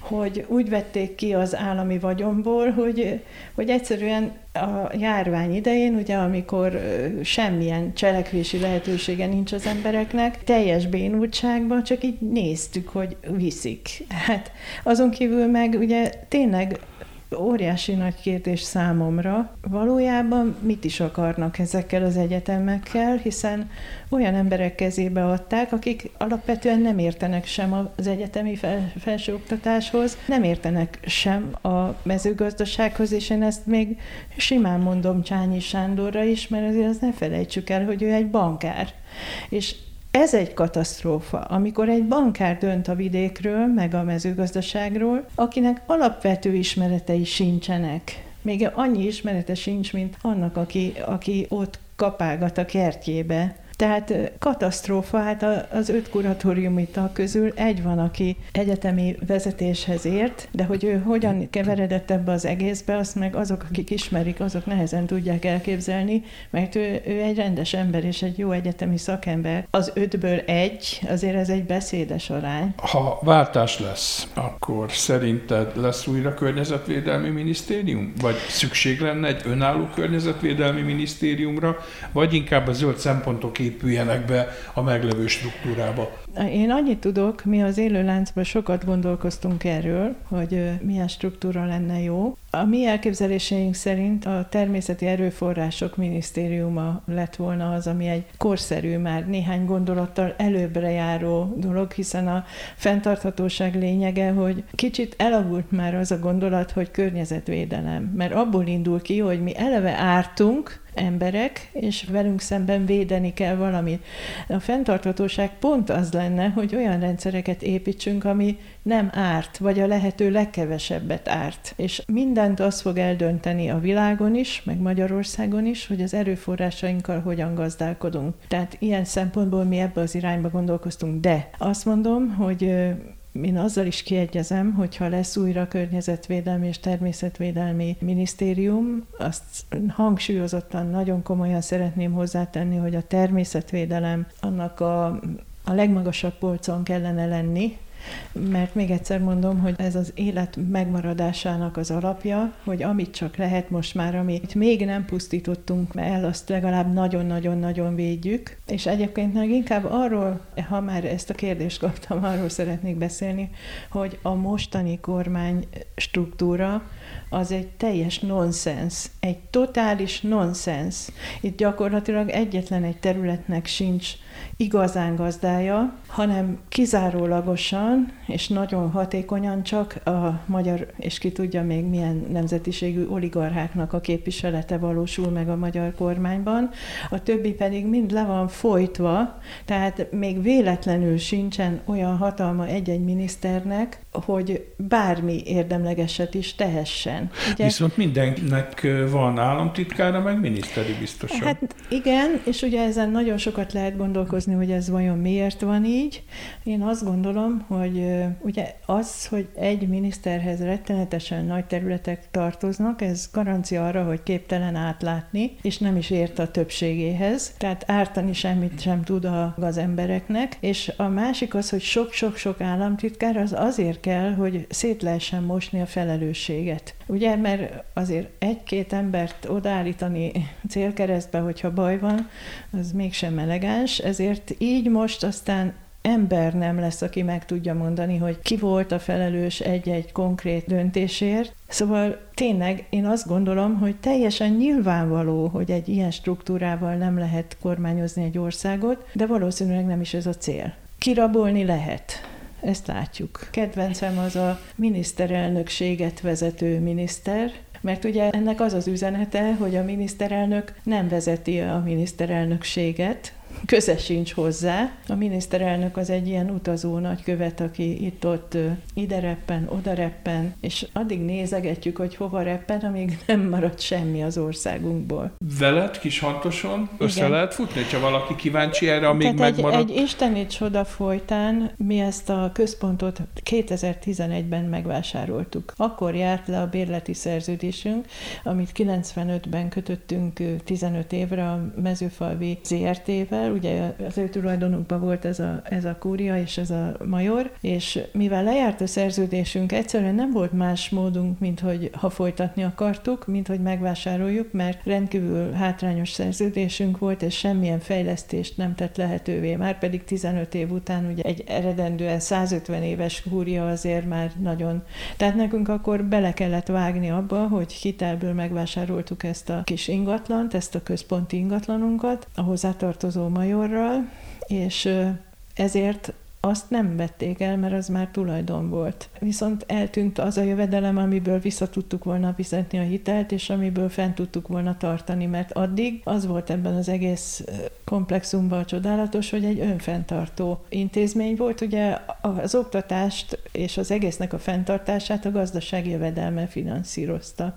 hogy úgy vették ki az állami vagyomból, hogy, hogy egyszerűen a járvány idején, ugye amikor semmilyen cselekvési lehetősége nincs az embereknek, teljes bénultságban csak így néztük, hogy viszik. Hát azon kívül meg ugye tényleg óriási nagy kérdés számomra, valójában mit is akarnak ezekkel az egyetemekkel, hiszen olyan emberek kezébe adták, akik alapvetően nem értenek sem az egyetemi fel, felsőoktatáshoz, nem értenek sem a mezőgazdasághoz, és én ezt még simán mondom Csányi Sándorra is, mert azért azt ne felejtsük el, hogy ő egy bankár. És ez egy katasztrófa, amikor egy bankár dönt a vidékről, meg a mezőgazdaságról, akinek alapvető ismeretei sincsenek. Még annyi ismerete sincs, mint annak, aki, aki ott kapálgat a kertjébe Tehát katasztrófa, hát az öt kuratóriumi tag közül egy van, aki egyetemi vezetéshez ért, de hogy ő hogyan keveredett ebbe az egészbe, azt meg azok, akik ismerik, azok nehezen tudják elképzelni, mert ő, ő egy rendes ember és egy jó egyetemi szakember. Az ötből egy, azért ez egy beszédes arány. Ha váltás lesz, akkor szerinted lesz újra környezetvédelmi minisztérium? Vagy szükség lenne egy önálló környezetvédelmi minisztériumra, vagy inkább a zöld szempontok épüljenek be a meglevő struktúrába? Én annyit tudok, mi az élőláncban sokat gondolkoztunk erről, hogy milyen struktúra lenne jó. A mi elképzeléseink szerint a természeti erőforrások minisztériuma lett volna az, ami egy korszerű, már néhány gondolattal előbbre járó dolog, hiszen a fenntarthatóság lényege, hogy kicsit elavult már az a gondolat, hogy környezetvédelem, mert abból indul ki, hogy mi eleve ártunk, emberek, és velünk szemben védeni kell valamit. A fenntarthatóság pont az lenne, hogy olyan rendszereket építsünk, ami nem árt, vagy a lehető legkevesebbet árt. És mindent az fog eldönteni a világon is, meg Magyarországon is, hogy az erőforrásainkkal hogyan gazdálkodunk. Tehát ilyen szempontból mi ebbe az irányba gondolkoztunk, de azt mondom, hogy én azzal is kiegyezem, hogyha lesz újra környezetvédelmi és természetvédelmi minisztérium, azt hangsúlyozottan, nagyon komolyan szeretném hozzátenni, hogy a természetvédelem annak a, a legmagasabb polcon kellene lenni, mert még egyszer mondom, hogy ez az élet megmaradásának az alapja, hogy amit csak lehet most már, amit még nem pusztítottunk el, azt legalább nagyon-nagyon-nagyon védjük. És egyébként meg inkább arról, ha már ezt a kérdést kaptam, arról szeretnék beszélni, hogy a mostani kormány struktúra, az egy teljes nonsens, egy totális nonsens. Itt gyakorlatilag egyetlen egy területnek sincs igazán gazdája, hanem kizárólagosan és nagyon hatékonyan csak a magyar, és ki tudja még milyen nemzetiségű oligarcháknak a képviselete valósul meg a magyar kormányban, a többi pedig mind le van folytva, tehát még véletlenül sincsen olyan hatalma egy-egy miniszternek, hogy bármi érdemlegeset is tehessen. Ugye? Viszont mindenkinek van államtitkára, meg miniszteri biztosan. Hát igen, és ugye ezen nagyon sokat lehet gondolkozni, hogy ez vajon miért van így. Én azt gondolom, hogy ugye az, hogy egy miniszterhez rettenetesen nagy területek tartoznak, ez garancia arra, hogy képtelen átlátni, és nem is ért a többségéhez, tehát ártani semmit sem tud az embereknek, és a másik az, hogy sok-sok-sok államtitkár az azért kell, hogy szét lehessen mosni a felelősséget. Ugye, mert azért egy-két embert odaállítani célkeresztbe, hogyha baj van, az mégsem elegáns, ezért így most aztán ember nem lesz, aki meg tudja mondani, hogy ki volt a felelős egy-egy konkrét döntésért. Szóval tényleg én azt gondolom, hogy teljesen nyilvánvaló, hogy egy ilyen struktúrával nem lehet kormányozni egy országot, de valószínűleg nem is ez a cél. Kirabolni lehet ezt látjuk. Kedvencem az a miniszterelnökséget vezető miniszter, mert ugye ennek az az üzenete, hogy a miniszterelnök nem vezeti a miniszterelnökséget, köze sincs hozzá. A miniszterelnök az egy ilyen utazó nagykövet, aki itt-ott ide reppen, oda reppen, és addig nézegetjük, hogy hova reppen, amíg nem marad semmi az országunkból. Veled kis hantoson össze Igen. lehet futni, ha valaki kíváncsi erre, amíg Tehát megmarad? Egy, egy isteni csoda folytán mi ezt a központot 2011-ben megvásároltuk. Akkor járt le a bérleti szerződésünk, amit 95-ben kötöttünk 15 évre a mezőfalvi ZRT-vel, ugye az ő tulajdonukban volt ez a, ez a kúria és ez a major, és mivel lejárt a szerződésünk, egyszerűen nem volt más módunk, mint hogy ha folytatni akartuk, mint hogy megvásároljuk, mert rendkívül hátrányos szerződésünk volt, és semmilyen fejlesztést nem tett lehetővé. Már pedig 15 év után ugye egy eredendően 150 éves kúria azért már nagyon... Tehát nekünk akkor bele kellett vágni abba, hogy hitelből megvásároltuk ezt a kis ingatlant, ezt a központi ingatlanunkat, a hozzátartozó majorral, és ezért azt nem vették el, mert az már tulajdon volt. Viszont eltűnt az a jövedelem, amiből vissza tudtuk volna fizetni a hitelt, és amiből fent tudtuk volna tartani, mert addig az volt ebben az egész komplexumban csodálatos, hogy egy önfenntartó intézmény volt. Ugye az oktatást és az egésznek a fenntartását a gazdasági jövedelme finanszírozta.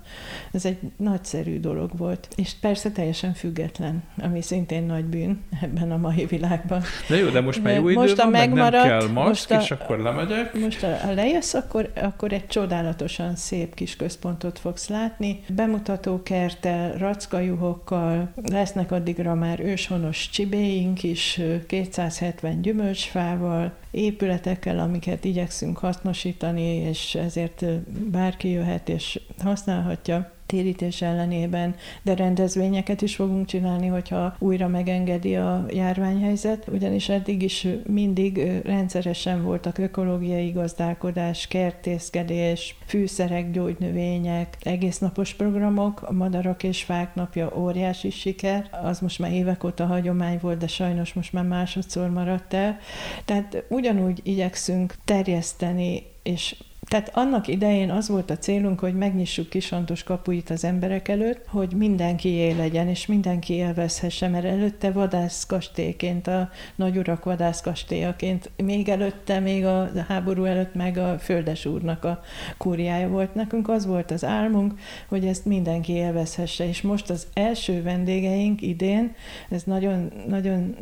Ez egy nagyszerű dolog volt, és persze teljesen független, ami szintén nagy bűn ebben a mai világban. De jó, de most már jó idő most van, a megmaradt, meg nem kell maszk, most a, és akkor lemegyek. Most a, a lejössz, akkor, akkor egy csodálatosan szép kis központot fogsz látni. Bemutatókertel, rackajuhokkal, lesznek addigra már őshonos csibéink is, 270 gyümölcsfával, épületekkel, amiket igyekszünk hasznosítani, és ezért bárki jöhet és használhatja térítés ellenében, de rendezvényeket is fogunk csinálni, hogyha újra megengedi a járványhelyzet, ugyanis eddig is mindig rendszeresen voltak ökológiai gazdálkodás, kertészkedés, fűszerek, gyógynövények, egésznapos programok, a Madarak és Fák napja óriási siker, az most már évek óta hagyomány volt, de sajnos most már másodszor maradt el. Tehát ugyanúgy igyekszünk terjeszteni és tehát annak idején az volt a célunk, hogy megnyissuk Kisantos kapuit az emberek előtt, hogy mindenki él legyen, és mindenki élvezhesse, mert előtte vadászkastélyként, a nagyurak vadászkastélyaként, még előtte, még a háború előtt meg a Földes úrnak a kúriája volt. Nekünk az volt az álmunk, hogy ezt mindenki élvezhesse, és most az első vendégeink idén, ez nagyon, nagyon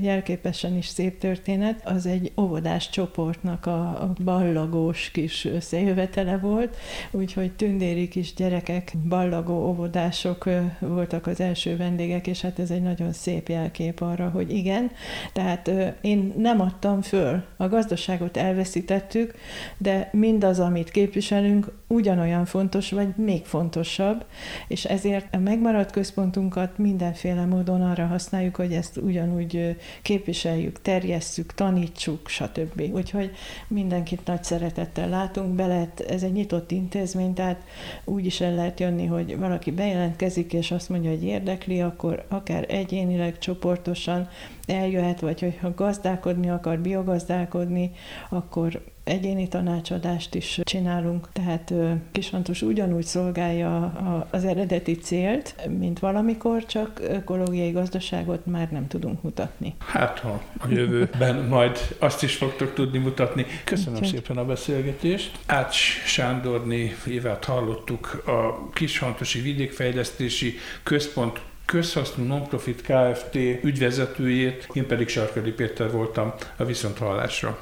jelképesen is szép történet, az egy óvodás csoportnak a ballagós kis kis összejövetele volt, úgyhogy tündéri kis gyerekek, ballagó óvodások voltak az első vendégek, és hát ez egy nagyon szép jelkép arra, hogy igen, tehát én nem adtam föl, a gazdaságot elveszítettük, de mindaz, amit képviselünk, ugyanolyan fontos, vagy még fontosabb, és ezért a megmaradt központunkat mindenféle módon arra használjuk, hogy ezt ugyanúgy képviseljük, terjesszük, tanítsuk, stb. Úgyhogy mindenkit nagy szeretettel látunk, be lehet, ez egy nyitott intézmény, tehát úgy is el lehet jönni, hogy valaki bejelentkezik, és azt mondja, hogy érdekli, akkor akár egyénileg, csoportosan eljöhet, vagy hogyha gazdálkodni akar, biogazdálkodni, akkor egyéni tanácsadást is csinálunk, tehát Kisfantos ugyanúgy szolgálja az eredeti célt, mint valamikor, csak ökológiai gazdaságot már nem tudunk mutatni. Hát, ha a jövőben *laughs* majd azt is fogtok tudni mutatni. Köszönöm Úgy. szépen a beszélgetést. Ács Sándorni évet hallottuk a Kisfantosi Vidékfejlesztési Központ közhasznú nonprofit Kft. ügyvezetőjét, én pedig Sarkadi Péter voltam a Viszonthallásra.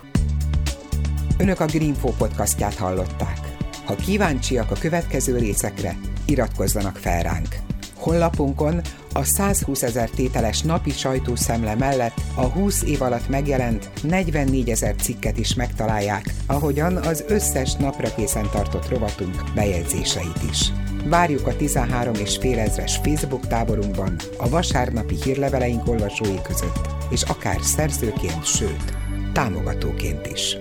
Önök a Greenfo podcastját hallották. Ha kíváncsiak a következő részekre, iratkozzanak fel ránk. Honlapunkon a 120 ezer tételes napi sajtószemle mellett a 20 év alatt megjelent 44 ezer cikket is megtalálják, ahogyan az összes napra készen tartott rovatunk bejegyzéseit is. Várjuk a 13 és fél ezres Facebook táborunkban, a vasárnapi hírleveleink olvasói között, és akár szerzőként, sőt, támogatóként is.